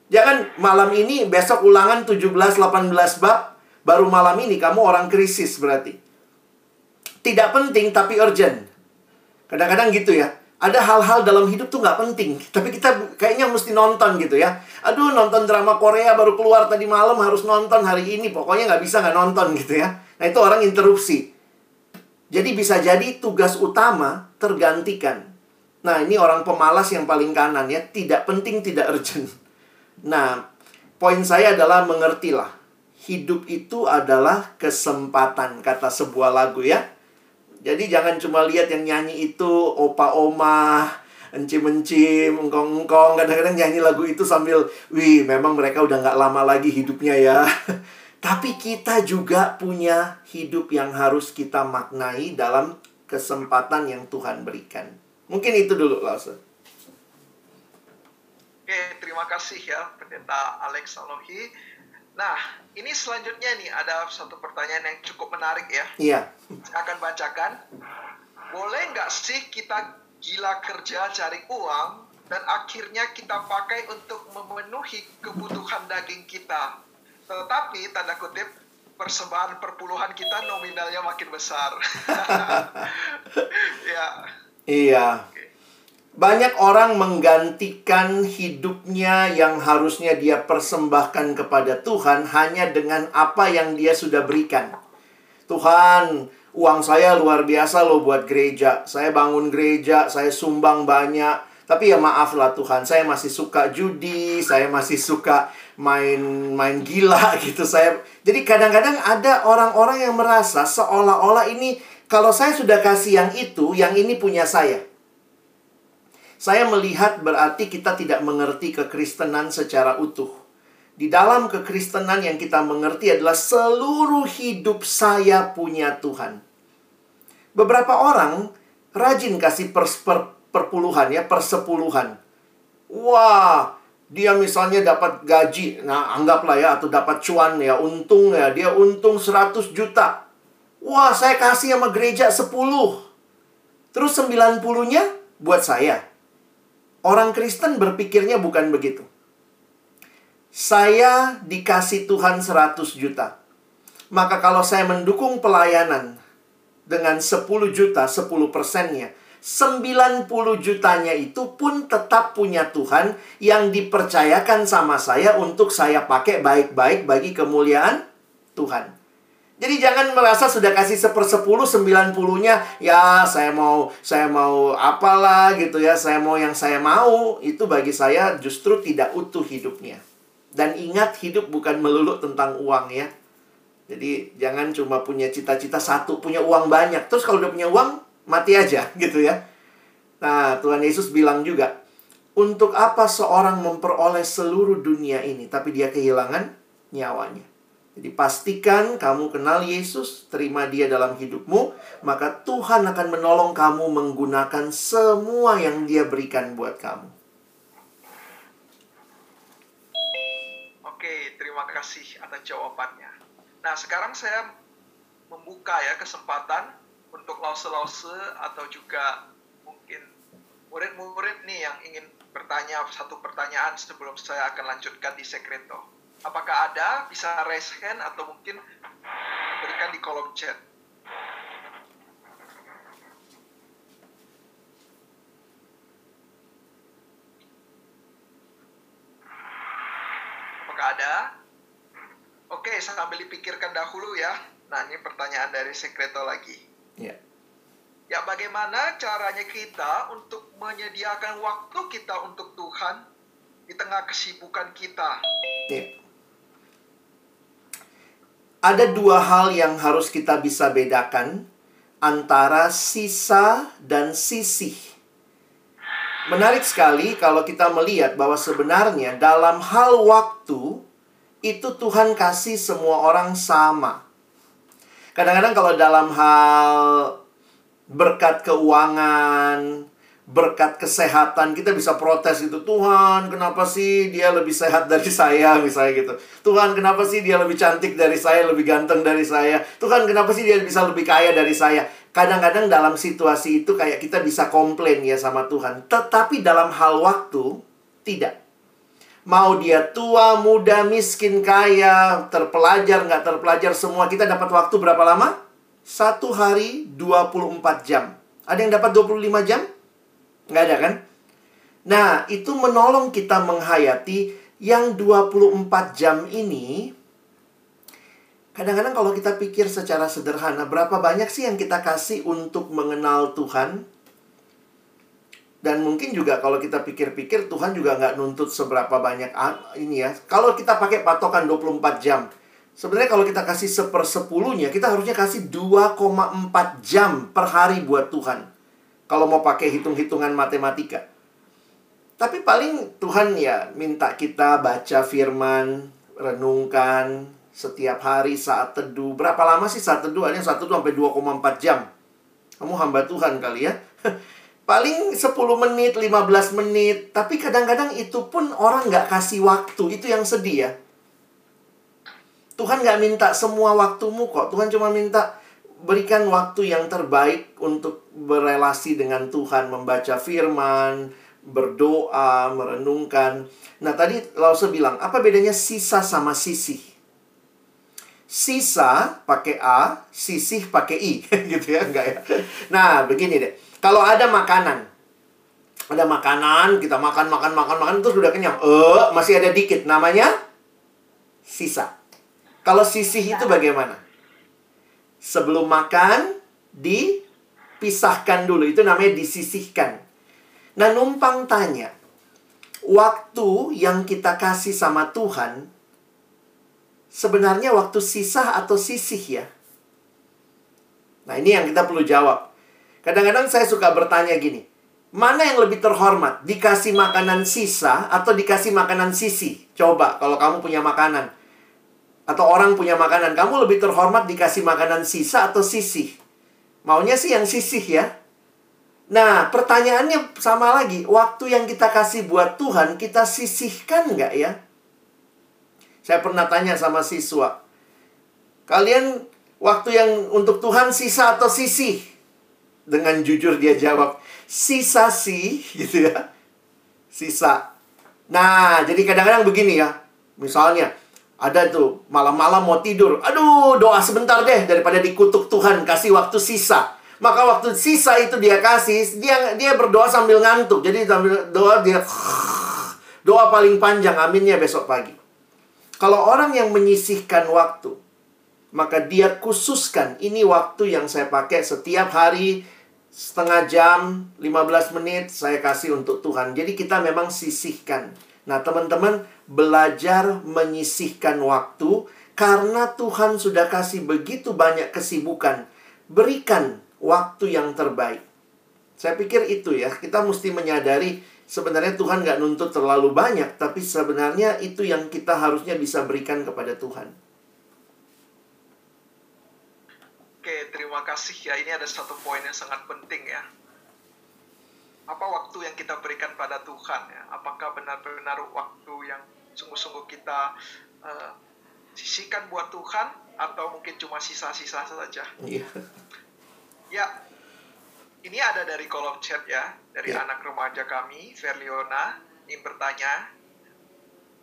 Jangan malam ini besok ulangan 17 18 bab baru malam ini kamu orang krisis berarti tidak penting tapi urgent. Kadang-kadang gitu ya. Ada hal-hal dalam hidup tuh nggak penting, tapi kita kayaknya mesti nonton gitu ya. Aduh, nonton drama Korea baru keluar tadi malam harus nonton hari ini. Pokoknya nggak bisa nggak nonton gitu ya. Nah itu orang interupsi. Jadi bisa jadi tugas utama tergantikan. Nah ini orang pemalas yang paling kanan ya. Tidak penting, tidak urgent. Nah, poin saya adalah mengertilah. Hidup itu adalah kesempatan, kata sebuah lagu ya. Jadi jangan cuma lihat yang nyanyi itu opa-oma, encim-encim, engkong-engkong. Kadang-kadang nyanyi lagu itu sambil, wih memang mereka udah nggak lama lagi hidupnya ya. Tapi kita juga punya hidup yang harus kita maknai dalam kesempatan yang Tuhan berikan. Mungkin itu dulu, Lause. Oke, terima kasih ya Pendeta Alex Alohi. Nah, ini selanjutnya nih ada satu pertanyaan yang cukup menarik ya. Iya. Saya akan bacakan. Boleh nggak sih kita gila kerja cari uang dan akhirnya kita pakai untuk memenuhi kebutuhan daging kita. Tetapi tanda kutip persembahan perpuluhan kita nominalnya makin besar. ya. Iya. Banyak orang menggantikan hidupnya yang harusnya dia persembahkan kepada Tuhan hanya dengan apa yang dia sudah berikan. Tuhan, uang saya luar biasa loh buat gereja. Saya bangun gereja, saya sumbang banyak. Tapi ya maaflah Tuhan, saya masih suka judi, saya masih suka main main gila gitu. Saya Jadi kadang-kadang ada orang-orang yang merasa seolah-olah ini Kalau saya sudah kasih yang itu, yang ini punya saya. Saya melihat berarti kita tidak mengerti kekristenan secara utuh. Di dalam kekristenan yang kita mengerti adalah seluruh hidup saya punya Tuhan. Beberapa orang rajin kasih per, per, perpuluhan ya, persepuluhan. Wah, dia misalnya dapat gaji, nah anggaplah ya, atau dapat cuan ya, untung ya, dia untung 100 juta. Wah, saya kasih sama gereja 10. Terus 90-nya buat saya. Orang Kristen berpikirnya bukan begitu. Saya dikasih Tuhan 100 juta. Maka kalau saya mendukung pelayanan dengan 10 juta, 10 persennya, 90 jutanya itu pun tetap punya Tuhan yang dipercayakan sama saya untuk saya pakai baik-baik bagi kemuliaan Tuhan. Jadi jangan merasa sudah kasih sepersepuluh, sembilan puluhnya, ya saya mau, saya mau apalah gitu ya, saya mau yang saya mau, itu bagi saya justru tidak utuh hidupnya. Dan ingat hidup bukan melulu tentang uang ya. Jadi jangan cuma punya cita-cita satu, punya uang banyak. Terus kalau udah punya uang, mati aja gitu ya. Nah, Tuhan Yesus bilang juga, untuk apa seorang memperoleh seluruh dunia ini tapi dia kehilangan nyawanya? Jadi pastikan kamu kenal Yesus, terima dia dalam hidupmu, maka Tuhan akan menolong kamu menggunakan semua yang dia berikan buat kamu. Oke, terima kasih atas jawabannya. Nah, sekarang saya membuka ya kesempatan untuk lause-lause atau juga mungkin murid-murid nih yang ingin bertanya satu pertanyaan sebelum saya akan lanjutkan di sekreto. Apakah ada bisa raise hand atau mungkin berikan di kolom chat. Apakah ada? Oke, sambil dipikirkan dahulu ya. Nah, ini pertanyaan dari sekreto lagi. Ya. Ya, bagaimana caranya kita untuk menyediakan waktu kita untuk Tuhan di tengah kesibukan kita? Ya. Ada dua hal yang harus kita bisa bedakan antara sisa dan sisih. Menarik sekali kalau kita melihat bahwa sebenarnya dalam hal waktu itu Tuhan kasih semua orang sama. Kadang-kadang kalau dalam hal berkat keuangan, berkat kesehatan, kita bisa protes itu. Tuhan, kenapa sih dia lebih sehat dari saya misalnya gitu. Tuhan, kenapa sih dia lebih cantik dari saya, lebih ganteng dari saya. Tuhan, kenapa sih dia bisa lebih kaya dari saya. Kadang-kadang dalam situasi itu kayak kita bisa komplain ya sama Tuhan. Tetapi dalam hal waktu, tidak. Mau dia tua, muda, miskin, kaya, terpelajar, nggak terpelajar, semua kita dapat waktu berapa lama? Satu hari 24 jam. Ada yang dapat 25 jam? Nggak ada kan? Nah, itu menolong kita menghayati yang 24 jam ini. Kadang-kadang kalau kita pikir secara sederhana, berapa banyak sih yang kita kasih untuk mengenal Tuhan? Dan mungkin juga kalau kita pikir-pikir Tuhan juga nggak nuntut seberapa banyak ini ya. Kalau kita pakai patokan 24 jam. Sebenarnya kalau kita kasih sepersepuluhnya, kita harusnya kasih 2,4 jam per hari buat Tuhan. Kalau mau pakai hitung-hitungan matematika. Tapi paling Tuhan ya minta kita baca firman, renungkan setiap hari saat teduh. Berapa lama sih saat teduh? Ada yang saat teduh sampai 2,4 jam. Kamu hamba Tuhan kali ya. paling 10 menit, 15 menit. Tapi kadang-kadang itu pun orang nggak kasih waktu. Itu yang sedih ya. Tuhan nggak minta semua waktumu kok. Tuhan cuma minta berikan waktu yang terbaik untuk berelasi dengan Tuhan. Membaca firman, berdoa, merenungkan. Nah tadi Lause bilang, apa bedanya sisa sama sisih? Sisa pakai A, sisih pakai I. gitu ya, enggak ya? Nah, begini deh. Kalau ada makanan, ada makanan, kita makan, makan, makan, makan, terus udah kenyang. Eh, masih ada dikit. Namanya sisa. Kalau sisih itu bagaimana? Sebelum makan, dipisahkan dulu. Itu namanya disisihkan. Nah, numpang tanya. Waktu yang kita kasih sama Tuhan, sebenarnya waktu sisa atau sisih ya? Nah, ini yang kita perlu jawab. Kadang-kadang saya suka bertanya gini, mana yang lebih terhormat? Dikasih makanan sisa atau dikasih makanan sisi? Coba kalau kamu punya makanan atau orang punya makanan, kamu lebih terhormat dikasih makanan sisa atau sisi? Maunya sih yang sisih ya. Nah, pertanyaannya sama lagi. Waktu yang kita kasih buat Tuhan, kita sisihkan nggak ya? Saya pernah tanya sama siswa. Kalian waktu yang untuk Tuhan sisa atau sisih? Dengan jujur dia jawab, sisa sih, gitu ya. Sisa. Nah, jadi kadang-kadang begini ya. Misalnya, ada tuh malam-malam mau tidur. Aduh, doa sebentar deh daripada dikutuk Tuhan, kasih waktu sisa. Maka waktu sisa itu dia kasih, dia dia berdoa sambil ngantuk. Jadi sambil doa dia doa paling panjang aminnya besok pagi. Kalau orang yang menyisihkan waktu, maka dia khususkan ini waktu yang saya pakai setiap hari setengah jam, 15 menit saya kasih untuk Tuhan. Jadi kita memang sisihkan. Nah, teman-teman, belajar menyisihkan waktu karena Tuhan sudah kasih begitu banyak kesibukan. Berikan waktu yang terbaik. Saya pikir itu ya, kita mesti menyadari sebenarnya Tuhan nggak nuntut terlalu banyak, tapi sebenarnya itu yang kita harusnya bisa berikan kepada Tuhan. Oke, terima kasih ya. Ini ada satu poin yang sangat penting ya apa waktu yang kita berikan pada Tuhan ya? Apakah benar-benar waktu yang sungguh-sungguh kita uh, sisihkan buat Tuhan atau mungkin cuma sisa-sisa saja? Yeah. ya ini ada dari kolom chat ya dari yeah. anak remaja kami Verliona yang bertanya.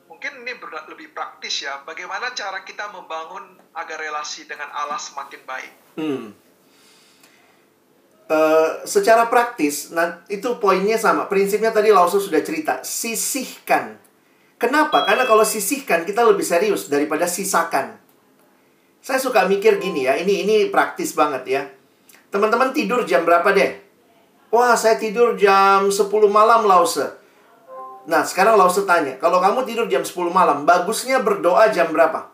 Mungkin ini lebih praktis ya bagaimana cara kita membangun agar relasi dengan Allah semakin baik? Hmm Uh, secara praktis, nah, itu poinnya sama. Prinsipnya tadi Lause sudah cerita. Sisihkan. Kenapa? Karena kalau sisihkan, kita lebih serius daripada sisakan. Saya suka mikir gini ya, ini ini praktis banget ya. Teman-teman tidur jam berapa deh? Wah, saya tidur jam 10 malam, Lause. Nah, sekarang Lause tanya, kalau kamu tidur jam 10 malam, bagusnya berdoa jam berapa?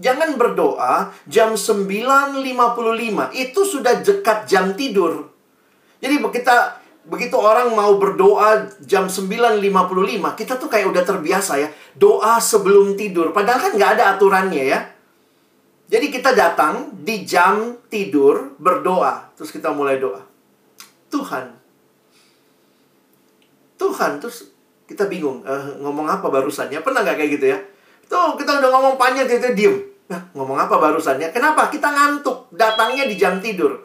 Jangan berdoa jam 9.55. Itu sudah dekat jam tidur. Jadi kita begitu orang mau berdoa jam 9.55, kita tuh kayak udah terbiasa ya. Doa sebelum tidur. Padahal kan nggak ada aturannya ya. Jadi kita datang di jam tidur berdoa. Terus kita mulai doa. Tuhan. Tuhan. Terus kita bingung. Uh, ngomong apa barusannya. Pernah nggak kayak gitu ya? Tuh kita udah ngomong panjang, kita diem. Nah, ngomong apa barusannya? Kenapa? Kita ngantuk. Datangnya di jam tidur.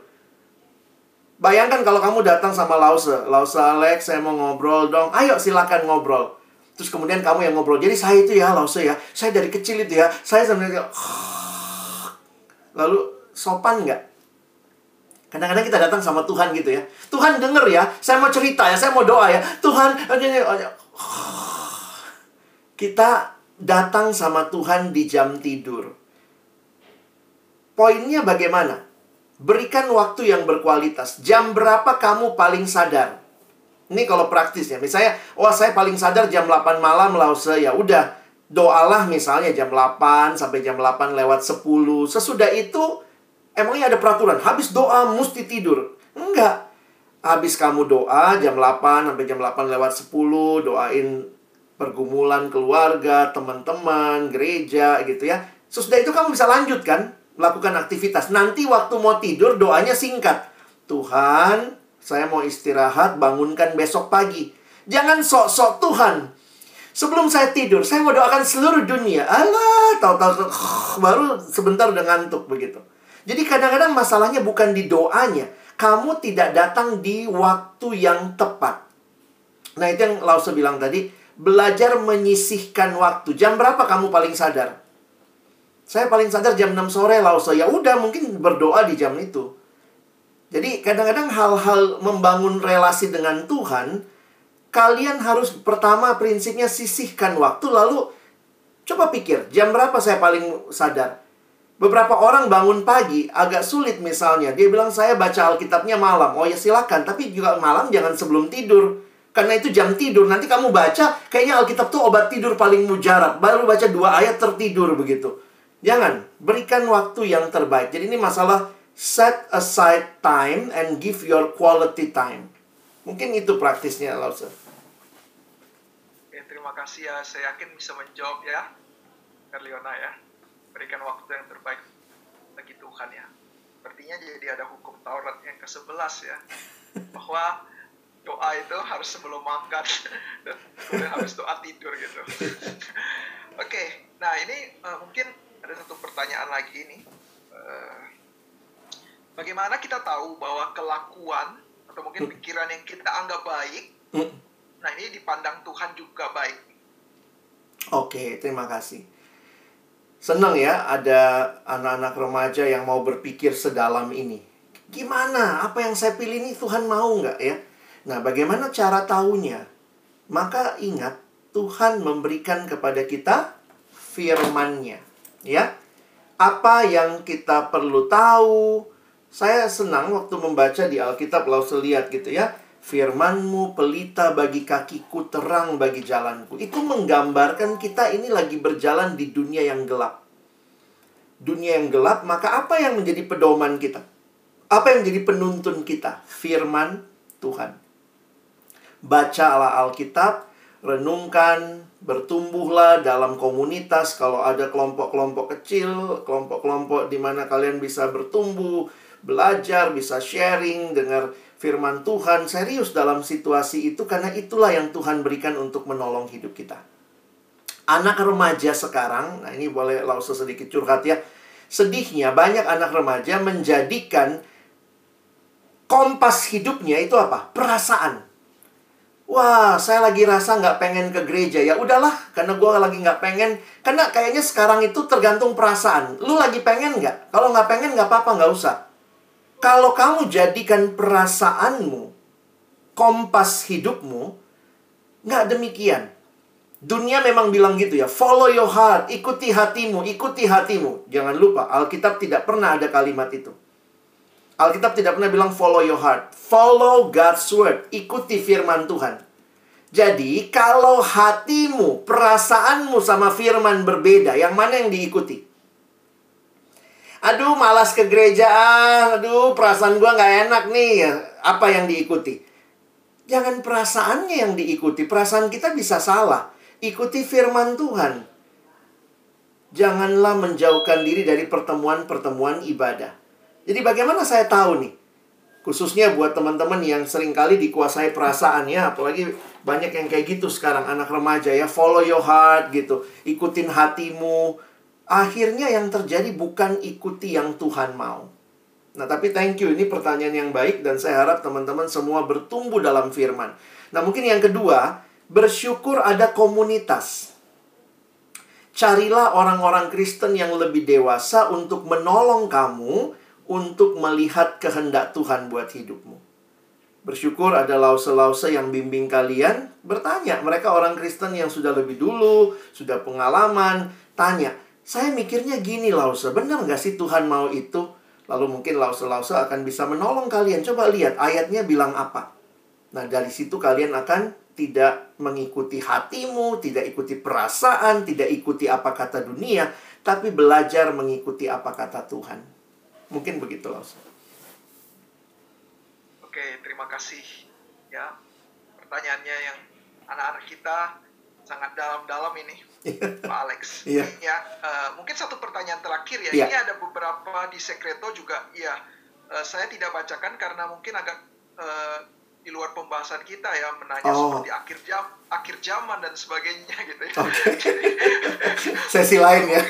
Bayangkan kalau kamu datang sama Lause. Lause Alex, saya mau ngobrol dong. Ayo silakan ngobrol. Terus kemudian kamu yang ngobrol. Jadi saya itu ya Lause ya. Saya dari kecil itu ya. Saya sebenarnya... Lalu sopan nggak? Kadang-kadang kita datang sama Tuhan gitu ya. Tuhan denger ya. Saya mau cerita ya. Saya mau doa ya. Tuhan... Kita datang sama Tuhan di jam tidur. Poinnya bagaimana? Berikan waktu yang berkualitas. Jam berapa kamu paling sadar? Ini kalau praktis ya. Misalnya, wah saya paling sadar jam 8 malam lause. Ya udah, doalah misalnya jam 8 sampai jam 8 lewat 10. Sesudah itu, emangnya ada peraturan. Habis doa mesti tidur. Enggak. Habis kamu doa jam 8 sampai jam 8 lewat 10. Doain pergumulan keluarga, teman-teman, gereja gitu ya. Sesudah itu kamu bisa lanjut kan? melakukan aktivitas. Nanti waktu mau tidur doanya singkat. Tuhan, saya mau istirahat, bangunkan besok pagi. Jangan sok-sok Tuhan. Sebelum saya tidur, saya mau doakan seluruh dunia. Allah, tahu-tahu baru sebentar udah ngantuk begitu. Jadi kadang-kadang masalahnya bukan di doanya. Kamu tidak datang di waktu yang tepat. Nah, itu yang Lause bilang tadi, belajar menyisihkan waktu. Jam berapa kamu paling sadar? Saya paling sadar jam 6 sore Lausa. Ya udah mungkin berdoa di jam itu. Jadi kadang-kadang hal-hal membangun relasi dengan Tuhan, kalian harus pertama prinsipnya sisihkan waktu lalu coba pikir jam berapa saya paling sadar. Beberapa orang bangun pagi agak sulit misalnya. Dia bilang saya baca Alkitabnya malam. Oh ya silakan, tapi juga malam jangan sebelum tidur. Karena itu jam tidur. Nanti kamu baca, kayaknya Alkitab tuh obat tidur paling mujarab. Baru baca dua ayat tertidur begitu. Jangan, berikan waktu yang terbaik. Jadi ini masalah set aside time and give your quality time. Mungkin itu praktisnya, Lause. Oke, terima kasih ya. Saya yakin bisa menjawab ya, Erliona ya. Berikan waktu yang terbaik bagi Tuhan ya. Sepertinya jadi ada hukum Taurat yang ke-11 ya. Bahwa doa itu harus sebelum makan dan kemudian habis doa tidur gitu. Oke, nah ini uh, mungkin ada satu pertanyaan lagi ini. Uh, bagaimana kita tahu bahwa kelakuan atau mungkin pikiran yang kita anggap baik, Hmm. nah ini dipandang Tuhan juga baik. Oke, terima kasih. Senang ya ada anak-anak remaja yang mau berpikir sedalam ini. Gimana? Apa yang saya pilih ini Tuhan mau nggak ya? Nah, bagaimana cara tahunya? Maka ingat, Tuhan memberikan kepada kita firman-Nya. Ya, apa yang kita perlu tahu? Saya senang waktu membaca di Alkitab, lalu lihat gitu ya. Firmanmu pelita bagi kakiku, terang bagi jalanku. Itu menggambarkan kita ini lagi berjalan di dunia yang gelap. Dunia yang gelap, maka apa yang menjadi pedoman kita? Apa yang menjadi penuntun kita? Firman Tuhan. Bacalah Alkitab, renungkan, bertumbuhlah dalam komunitas. Kalau ada kelompok-kelompok kecil, kelompok-kelompok di mana kalian bisa bertumbuh, belajar, bisa sharing, dengar firman Tuhan, serius dalam situasi itu karena itulah yang Tuhan berikan untuk menolong hidup kita. Anak remaja sekarang, nah ini boleh langsung sedikit curhat ya. Sedihnya banyak anak remaja menjadikan kompas hidupnya itu apa? Perasaan. Wah, saya lagi rasa nggak pengen ke gereja. Ya udahlah, karena gue lagi nggak pengen. Karena kayaknya sekarang itu tergantung perasaan. Lu lagi pengen nggak? Kalau nggak pengen nggak apa-apa, nggak usah. Kalau kamu jadikan perasaanmu kompas hidupmu, nggak demikian. Dunia memang bilang gitu ya, follow your heart, ikuti hatimu, ikuti hatimu. Jangan lupa, Alkitab tidak pernah ada kalimat itu. Alkitab tidak pernah bilang follow your heart. Follow God's word, ikuti firman Tuhan. Jadi, kalau hatimu, perasaanmu sama firman berbeda, yang mana yang diikuti? Aduh, malas ke gereja. ah. Aduh, perasaan gua nggak enak nih. Apa yang diikuti? Jangan perasaannya yang diikuti. Perasaan kita bisa salah. Ikuti firman Tuhan. Janganlah menjauhkan diri dari pertemuan-pertemuan ibadah. Jadi bagaimana saya tahu nih? Khususnya buat teman-teman yang sering kali dikuasai perasaan ya, apalagi banyak yang kayak gitu sekarang anak remaja ya, follow your heart gitu, ikutin hatimu. Akhirnya yang terjadi bukan ikuti yang Tuhan mau. Nah, tapi thank you ini pertanyaan yang baik dan saya harap teman-teman semua bertumbuh dalam firman. Nah, mungkin yang kedua, bersyukur ada komunitas. Carilah orang-orang Kristen yang lebih dewasa untuk menolong kamu untuk melihat kehendak Tuhan buat hidupmu. Bersyukur ada lause-lause yang bimbing kalian. Bertanya, mereka orang Kristen yang sudah lebih dulu, sudah pengalaman. Tanya, saya mikirnya gini lause, benar nggak sih Tuhan mau itu? Lalu mungkin lause-lause akan bisa menolong kalian. Coba lihat ayatnya bilang apa. Nah, dari situ kalian akan tidak mengikuti hatimu, tidak ikuti perasaan, tidak ikuti apa kata dunia, tapi belajar mengikuti apa kata Tuhan. Mungkin begitu, Lause. Oke, terima kasih ya. Pertanyaannya yang anak-anak kita sangat dalam-dalam ini, Pak Alex. Iya. Ya, eh, mungkin satu pertanyaan terakhir ya. Iya. Ini ada beberapa di Sekreto juga. Ya, eh, saya tidak bacakan karena mungkin agak eh, di luar pembahasan kita ya menanya Oh. seperti akhir jam, akhir zaman dan sebagainya gitu ya. Oke. Jadi, Sesi lain ya.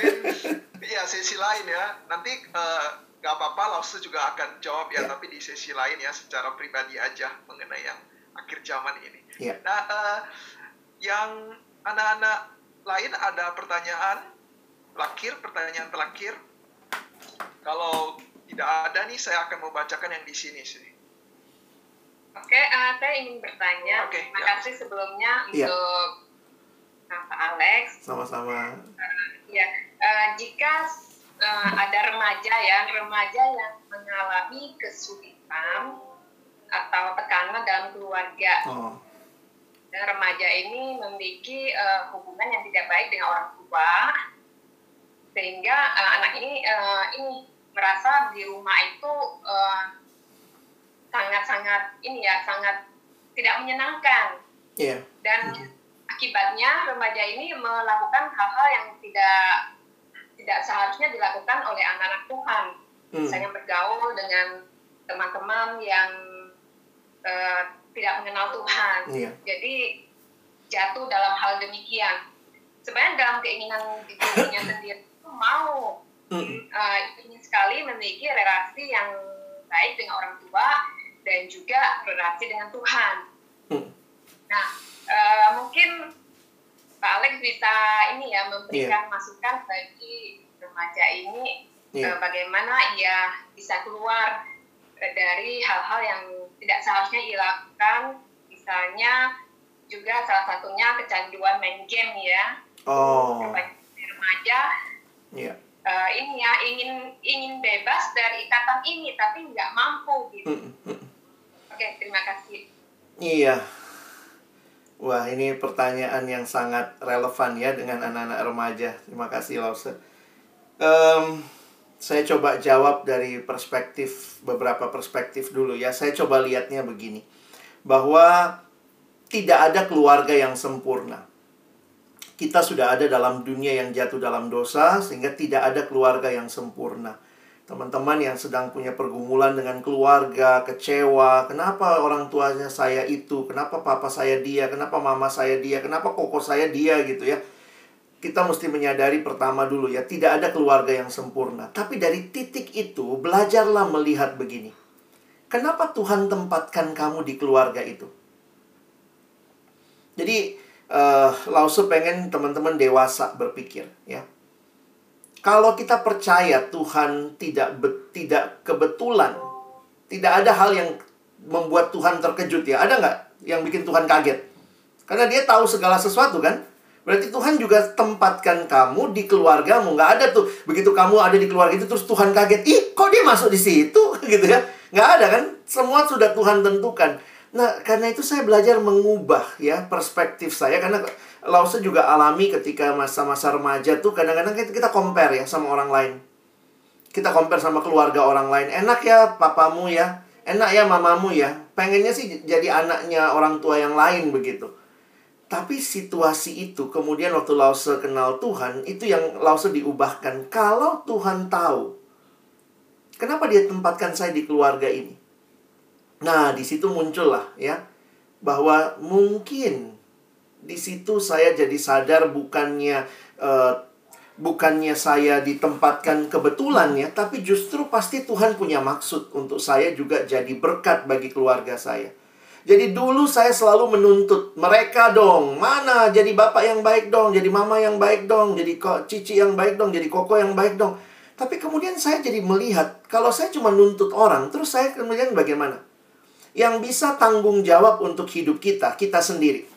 Iya, sesi lain ya. Nanti eh, nggak apa-apa, Lause juga akan jawab ya, Ya. tapi di sesi lain ya, secara pribadi aja mengenai yang akhir zaman ini. Ya. Nah, eh, yang anak-anak lain ada pertanyaan terakhir, pertanyaan terakhir. Kalau tidak ada nih, saya akan membacakan yang di sini sih. Oke, eh, saya ingin bertanya. Oke, Terima ya. kasih sebelumnya Iya. untuk uh, Pak Alex. Sama-sama. Ya, eh, jika eh, ada remaja ya, remaja yang mengalami kesulitan atau tekanan dalam keluarga, Oh, dan remaja ini memiliki eh, hubungan yang tidak baik dengan orang tua, sehingga eh, anak ini eh, ini merasa di rumah itu sangat-sangat uh, ini ya sangat tidak menyenangkan. Yeah. dan akibatnya remaja ini melakukan hal-hal yang tidak tidak seharusnya dilakukan oleh anak-anak Tuhan hmm. misalnya bergaul dengan teman-teman yang uh, tidak mengenal Tuhan yeah. jadi jatuh dalam hal demikian sebenarnya dalam keinginan dirinya sendiri itu mau Mm. uh, ingin sekali memiliki relasi yang baik dengan orang tua dan juga relasi dengan Tuhan. Mm. Nah, uh, mungkin Pak Alex bisa ini ya memberikan yeah. masukan bagi remaja ini yeah. uh, bagaimana ia bisa keluar dari hal-hal yang tidak seharusnya dilakukan, misalnya juga salah satunya kecanduan main game ya. Oh. Remaja. Yeah uh, ini ya ingin ingin bebas dari ikatan ini tapi nggak mampu gitu. Mm -hmm. Oke, terima kasih. Iya. Wah, ini pertanyaan yang sangat relevan ya dengan anak-anak remaja. Terima kasih, Lause. Um, saya coba jawab dari perspektif beberapa perspektif dulu ya. Saya coba lihatnya begini. Bahwa tidak ada keluarga yang sempurna kita sudah ada dalam dunia yang jatuh dalam dosa sehingga tidak ada keluarga yang sempurna. Teman-teman yang sedang punya pergumulan dengan keluarga, kecewa, kenapa orang tuanya saya itu, kenapa papa saya dia, kenapa mama saya dia, kenapa koko saya dia gitu ya. Kita mesti menyadari pertama dulu ya, tidak ada keluarga yang sempurna. Tapi dari titik itu, belajarlah melihat begini. Kenapa Tuhan tempatkan kamu di keluarga itu? Jadi, uh, Lause pengen teman-teman dewasa berpikir ya. Kalau kita percaya Tuhan tidak be, tidak kebetulan, tidak ada hal yang membuat Tuhan terkejut ya. Ada nggak yang bikin Tuhan kaget? Karena dia tahu segala sesuatu kan. Berarti Tuhan juga tempatkan kamu di keluargamu. Nggak ada tuh. Begitu kamu ada di keluarga itu terus Tuhan kaget. Ih, kok dia masuk di situ? gitu ya. Nggak ada kan? Semua sudah Tuhan tentukan. Nah, karena itu saya belajar mengubah ya perspektif saya karena Lause juga alami ketika masa-masa remaja tuh kadang-kadang kita, compare ya sama orang lain. Kita compare sama keluarga orang lain. Enak ya papamu ya, enak ya mamamu ya. Pengennya sih jadi anaknya orang tua yang lain begitu. Tapi situasi itu kemudian waktu Lause kenal Tuhan, itu yang Lause diubahkan. Kalau Tuhan tahu, kenapa dia tempatkan saya di keluarga ini? Nah, di situ muncullah ya bahwa mungkin di situ saya jadi sadar bukannya uh, bukannya saya ditempatkan kebetulan ya, tapi justru pasti Tuhan punya maksud untuk saya juga jadi berkat bagi keluarga saya. Jadi dulu saya selalu menuntut mereka dong, mana jadi bapak yang baik dong, jadi mama yang baik dong, jadi kok cici yang baik dong, jadi koko yang baik dong. Tapi kemudian saya jadi melihat kalau saya cuma nuntut orang, terus saya kemudian bagaimana? yang bisa tanggung jawab untuk hidup kita, kita sendiri.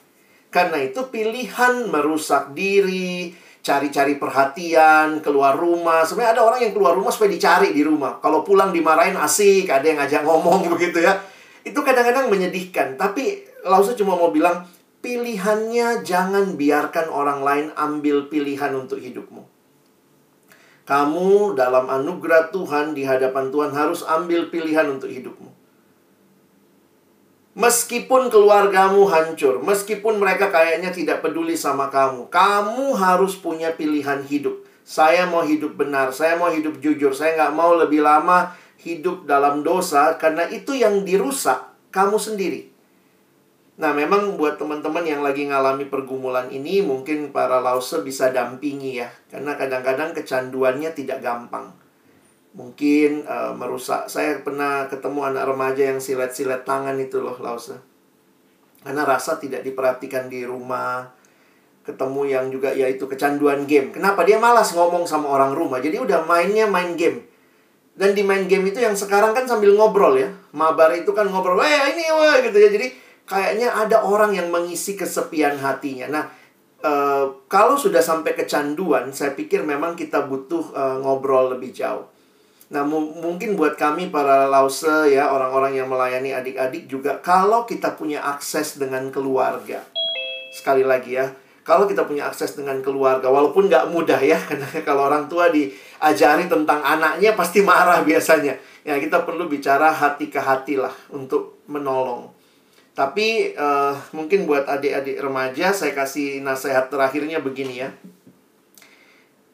Karena itu pilihan merusak diri, cari-cari perhatian, keluar rumah. Sebenarnya ada orang yang keluar rumah supaya dicari di rumah. Kalau pulang dimarahin asik, ada yang ngajak ngomong begitu ya. Itu kadang-kadang menyedihkan. Tapi Lause cuma mau bilang, pilihannya jangan biarkan orang lain ambil pilihan untuk hidupmu. Kamu dalam anugerah Tuhan di hadapan Tuhan harus ambil pilihan untuk hidupmu. Meskipun keluargamu hancur, meskipun mereka kayaknya tidak peduli sama kamu, kamu harus punya pilihan hidup. Saya mau hidup benar, saya mau hidup jujur, saya nggak mau lebih lama hidup dalam dosa karena itu yang dirusak kamu sendiri. Nah, memang buat teman-teman yang lagi ngalami pergumulan ini, mungkin para lause bisa dampingi ya, karena kadang-kadang kecanduannya tidak gampang mungkin uh, merusak. Saya pernah ketemu anak remaja yang silet-silet tangan itu loh, Lausa. Karena rasa tidak diperhatikan di rumah. Ketemu yang juga yaitu kecanduan game. Kenapa dia malas ngomong sama orang rumah? Jadi udah mainnya main game. Dan di main game itu yang sekarang kan sambil ngobrol ya. Mabar itu kan ngobrol, "Eh, ini wah" gitu ya. Jadi kayaknya ada orang yang mengisi kesepian hatinya. Nah, uh, kalau sudah sampai kecanduan, saya pikir memang kita butuh uh, ngobrol lebih jauh. Nah, mungkin buat kami para lause ya, orang-orang yang melayani adik-adik juga kalau kita punya akses dengan keluarga. Sekali lagi ya, kalau kita punya akses dengan keluarga, walaupun nggak mudah ya, karena kalau orang tua di ajari tentang anaknya pasti marah biasanya. Ya, kita perlu bicara hati ke hati lah untuk menolong. Tapi uh, mungkin buat adik-adik remaja saya kasih nasihat terakhirnya begini ya.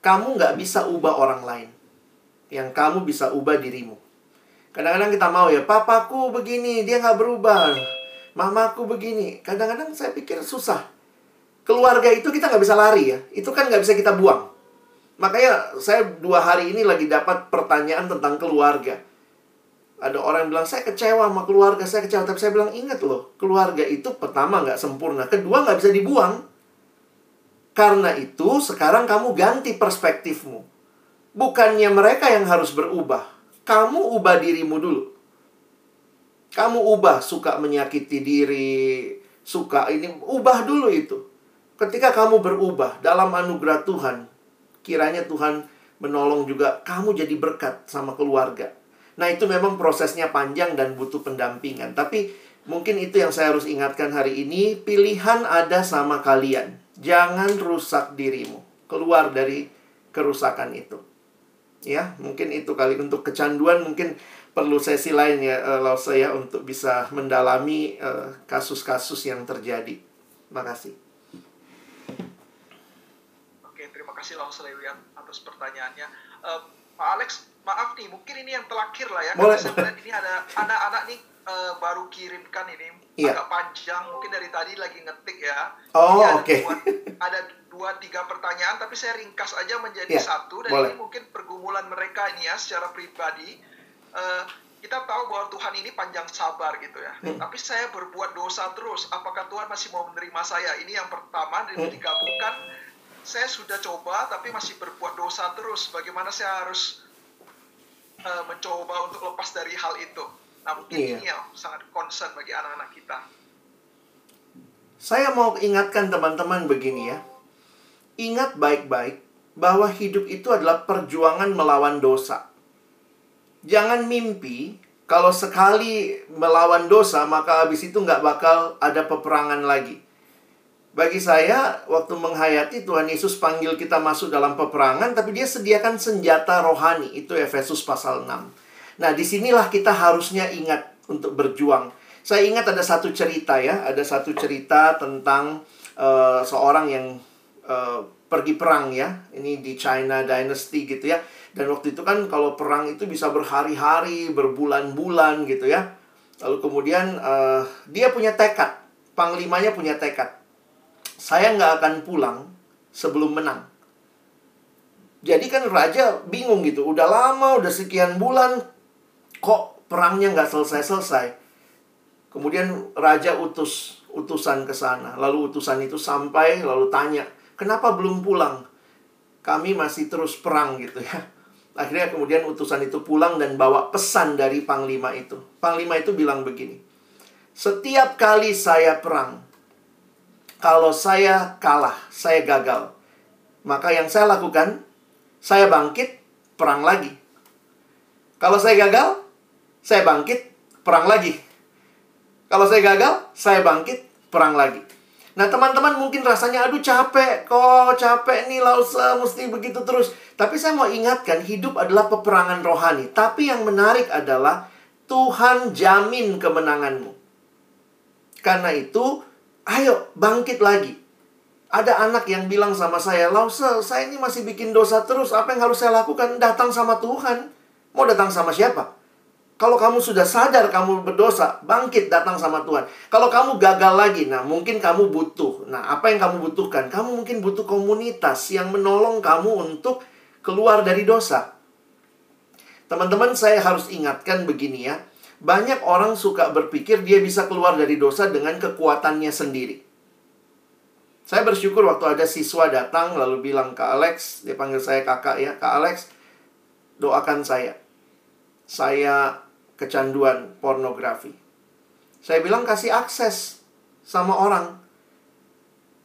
Kamu nggak bisa ubah orang lain. Yang kamu bisa ubah dirimu. Kadang-kadang kita mau ya, papaku begini, dia nggak berubah. Mamaku begini. Kadang-kadang saya pikir susah. Keluarga itu kita nggak bisa lari ya. Itu kan nggak bisa kita buang. Makanya saya dua hari ini lagi dapat pertanyaan tentang keluarga. Ada orang yang bilang, saya kecewa sama keluarga, saya kecewa. Tapi saya bilang, ingat loh, keluarga itu pertama nggak sempurna. Kedua nggak bisa dibuang. Karena itu, sekarang kamu ganti perspektifmu. Bukannya mereka yang harus berubah. Kamu ubah dirimu dulu. Kamu ubah suka menyakiti diri, suka ini, ubah dulu itu. Ketika kamu berubah dalam anugerah Tuhan, kiranya Tuhan menolong juga kamu jadi berkat sama keluarga. Nah, itu memang prosesnya panjang dan butuh pendampingan. Tapi mungkin itu yang saya harus ingatkan hari ini, pilihan ada sama kalian. Jangan rusak dirimu. Keluar dari kerusakan itu. Ya, mungkin itu kali untuk kecanduan mungkin perlu sesi lain ya uh, saya untuk bisa mendalami eh, kasus-kasus uh, yang terjadi. Makasih. kasih Langsung Lewian atas pertanyaannya. Uh, Pak Alex, maaf nih, mungkin ini yang terakhir lah ya. Boleh. Karena saya ini ada anak-anak nih uh, baru kirimkan ini iya. agak panjang, mungkin dari tadi lagi ngetik ya. Oh, oke. Okay. Ada dua tiga pertanyaan, tapi saya ringkas aja menjadi yeah, satu. Dan boleh. ini mungkin pergumulan mereka ini ya secara pribadi. Uh, kita tahu bahwa Tuhan ini panjang sabar gitu ya. Hmm. Tapi saya berbuat dosa terus. Apakah Tuhan masih mau menerima saya? Ini yang pertama dan hmm. digabungkan saya sudah coba tapi masih berbuat dosa terus. Bagaimana saya harus uh, mencoba untuk lepas dari hal itu? Nah, mungkin iya. ini yang sangat concern bagi anak-anak kita. Saya mau ingatkan teman-teman begini ya. Ingat baik-baik bahwa hidup itu adalah perjuangan melawan dosa. Jangan mimpi kalau sekali melawan dosa maka habis itu nggak bakal ada peperangan lagi. Bagi saya, waktu menghayati Tuhan Yesus panggil kita masuk dalam peperangan, tapi dia sediakan senjata rohani. Itu Efesus pasal 6. Nah, di sinilah kita harusnya ingat untuk berjuang. Saya ingat ada satu cerita ya, ada satu cerita tentang uh, seorang yang uh, pergi perang ya. Ini di China Dynasty gitu ya. Dan waktu itu kan kalau perang itu bisa berhari-hari, berbulan-bulan gitu ya. Lalu kemudian uh, dia punya tekad, panglimanya punya tekad saya nggak akan pulang sebelum menang. Jadi kan raja bingung gitu, udah lama, udah sekian bulan, kok perangnya nggak selesai-selesai. Kemudian raja utus utusan ke sana, lalu utusan itu sampai lalu tanya, kenapa belum pulang? Kami masih terus perang gitu ya. Akhirnya kemudian utusan itu pulang dan bawa pesan dari panglima itu. Panglima itu bilang begini, setiap kali saya perang, kalau saya kalah, saya gagal. Maka yang saya lakukan, saya bangkit, perang lagi. Kalau saya gagal, saya bangkit, perang lagi. Kalau saya gagal, saya bangkit, perang lagi. Nah teman-teman mungkin rasanya aduh capek kok capek nih lausa mesti begitu terus. Tapi saya mau ingatkan hidup adalah peperangan rohani. Tapi yang menarik adalah Tuhan jamin kemenanganmu. Karena itu Ayo, bangkit lagi. Ada anak yang bilang sama saya, Lause, saya ini masih bikin dosa terus. Apa yang harus saya lakukan? Datang sama Tuhan. Mau datang sama siapa? Kalau kamu sudah sadar kamu berdosa, bangkit datang sama Tuhan. Kalau kamu gagal lagi, nah mungkin kamu butuh. Nah, apa yang kamu butuhkan? Kamu mungkin butuh komunitas yang menolong kamu untuk keluar dari dosa. Teman-teman, saya harus ingatkan begini ya. Banyak orang suka berpikir dia bisa keluar dari dosa dengan kekuatannya sendiri. Saya bersyukur waktu ada siswa datang lalu bilang ke Alex, dia panggil saya kakak ya, Kak Alex, doakan saya. Saya kecanduan pornografi. Saya bilang kasih akses sama orang.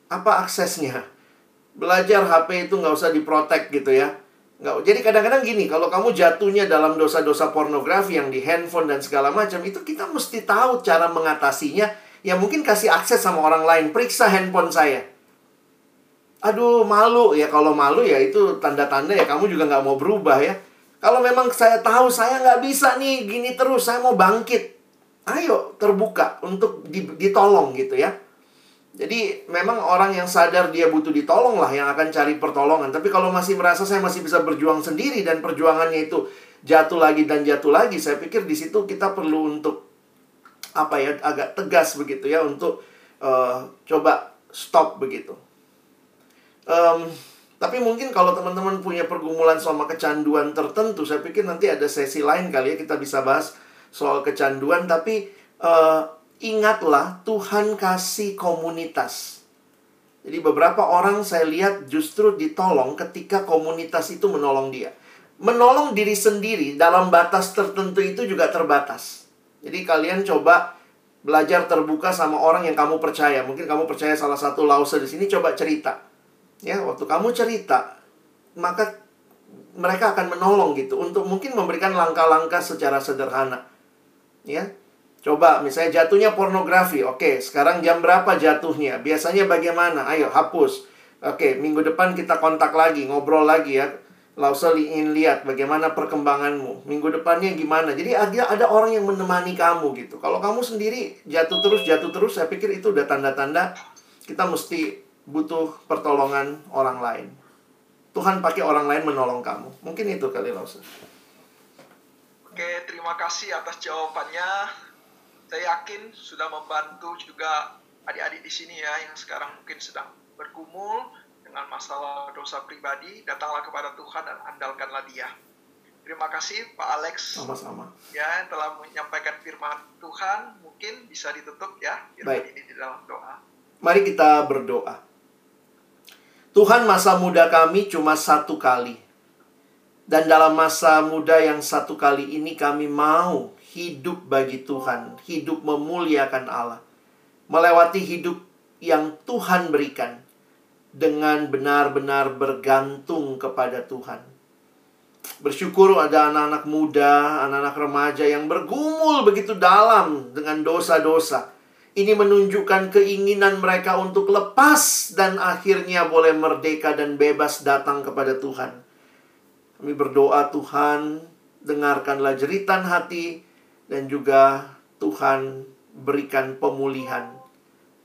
Apa aksesnya? Belajar HP itu nggak usah diprotek gitu ya Nggak, jadi kadang-kadang gini, kalau kamu jatuhnya dalam dosa-dosa pornografi yang di handphone dan segala macam, itu kita mesti tahu cara mengatasinya. Ya mungkin kasih akses sama orang lain, periksa handphone saya. aduh malu ya kalau malu ya itu tanda-tanda ya kamu juga nggak mau berubah ya. Kalau memang saya tahu saya nggak bisa nih gini terus, saya mau bangkit. Ayo terbuka untuk ditolong gitu ya. Jadi memang orang yang sadar dia butuh ditolong lah yang akan cari pertolongan. Tapi kalau masih merasa saya masih bisa berjuang sendiri dan perjuangannya itu jatuh lagi dan jatuh lagi, saya pikir di situ kita perlu untuk apa ya agak tegas begitu ya untuk uh, coba stop begitu. Um, tapi mungkin kalau teman-teman punya pergumulan sama kecanduan tertentu, saya pikir nanti ada sesi lain kali ya kita bisa bahas soal kecanduan. Tapi uh, ingatlah Tuhan kasih komunitas. Jadi beberapa orang saya lihat justru ditolong ketika komunitas itu menolong dia. Menolong diri sendiri dalam batas tertentu itu juga terbatas. Jadi kalian coba belajar terbuka sama orang yang kamu percaya. Mungkin kamu percaya salah satu lause di sini coba cerita Ya, waktu kamu cerita, maka mereka akan menolong gitu untuk mungkin memberikan langkah-langkah secara sederhana. Ya. Coba misalnya jatuhnya pornografi. Oke, sekarang jam berapa jatuhnya? Biasanya bagaimana? Ayo hapus. Oke, minggu depan kita kontak lagi, ngobrol lagi ya. Lausel ingin lihat bagaimana perkembanganmu. Minggu depannya gimana. Jadi ada ada orang yang menemani kamu gitu. Kalau kamu sendiri jatuh terus jatuh terus, saya pikir itu udah tanda-tanda kita mesti butuh pertolongan orang lain. Tuhan pakai orang lain menolong kamu. Mungkin itu kali Lause. Oke, terima kasih atas jawabannya. Saya yakin sudah membantu juga adik-adik di sini ya yang sekarang mungkin sedang bergumul dengan masalah dosa pribadi. Datanglah kepada Tuhan dan andalkanlah Dia. Terima kasih Pak Alex. Sama-sama. Ya, yang telah menyampaikan firman Tuhan. Mungkin bisa ditutup ya firman Baik. ini di dalam doa. Mari kita berdoa. Tuhan masa muda kami cuma satu kali. Dan dalam masa muda yang satu kali ini kami mau hidup bagi Tuhan, hidup memuliakan Allah. Melewati hidup yang Tuhan berikan dengan benar-benar bergantung kepada Tuhan. Bersyukur ada anak-anak muda, anak-anak remaja yang bergumul begitu dalam dengan dosa-dosa ini menunjukkan keinginan mereka untuk lepas dan akhirnya boleh merdeka dan bebas datang kepada Tuhan. Kami berdoa Tuhan, dengarkanlah jeritan hati dan juga Tuhan berikan pemulihan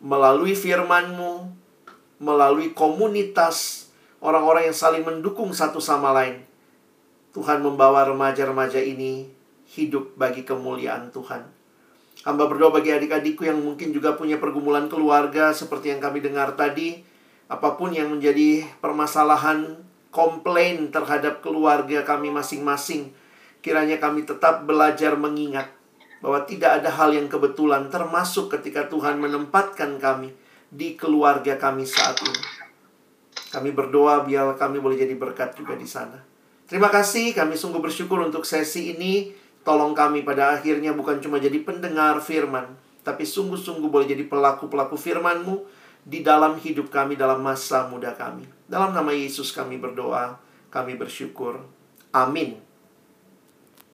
melalui firman-Mu, melalui komunitas orang-orang yang saling mendukung satu sama lain. Tuhan membawa remaja-remaja ini hidup bagi kemuliaan Tuhan. Hamba berdoa bagi adik-adikku yang mungkin juga punya pergumulan keluarga seperti yang kami dengar tadi. Apa pun yang menjadi permasalahan, komplain terhadap keluarga kami masing-masing. Kiranya kami tetap belajar mengingat bahwa tidak ada hal yang kebetulan termasuk ketika Tuhan menempatkan kami di keluarga kami saat ini. Kami berdoa biar kami boleh jadi berkat juga di sana. Terima kasih, kami sungguh bersyukur untuk sesi ini. Tolong kami pada akhirnya bukan cuma jadi pendengar firman, tapi sungguh-sungguh boleh jadi pelaku-pelaku firman-Mu di dalam hidup kami dalam masa muda kami. Dalam nama Yesus kami berdoa, kami bersyukur. Amin.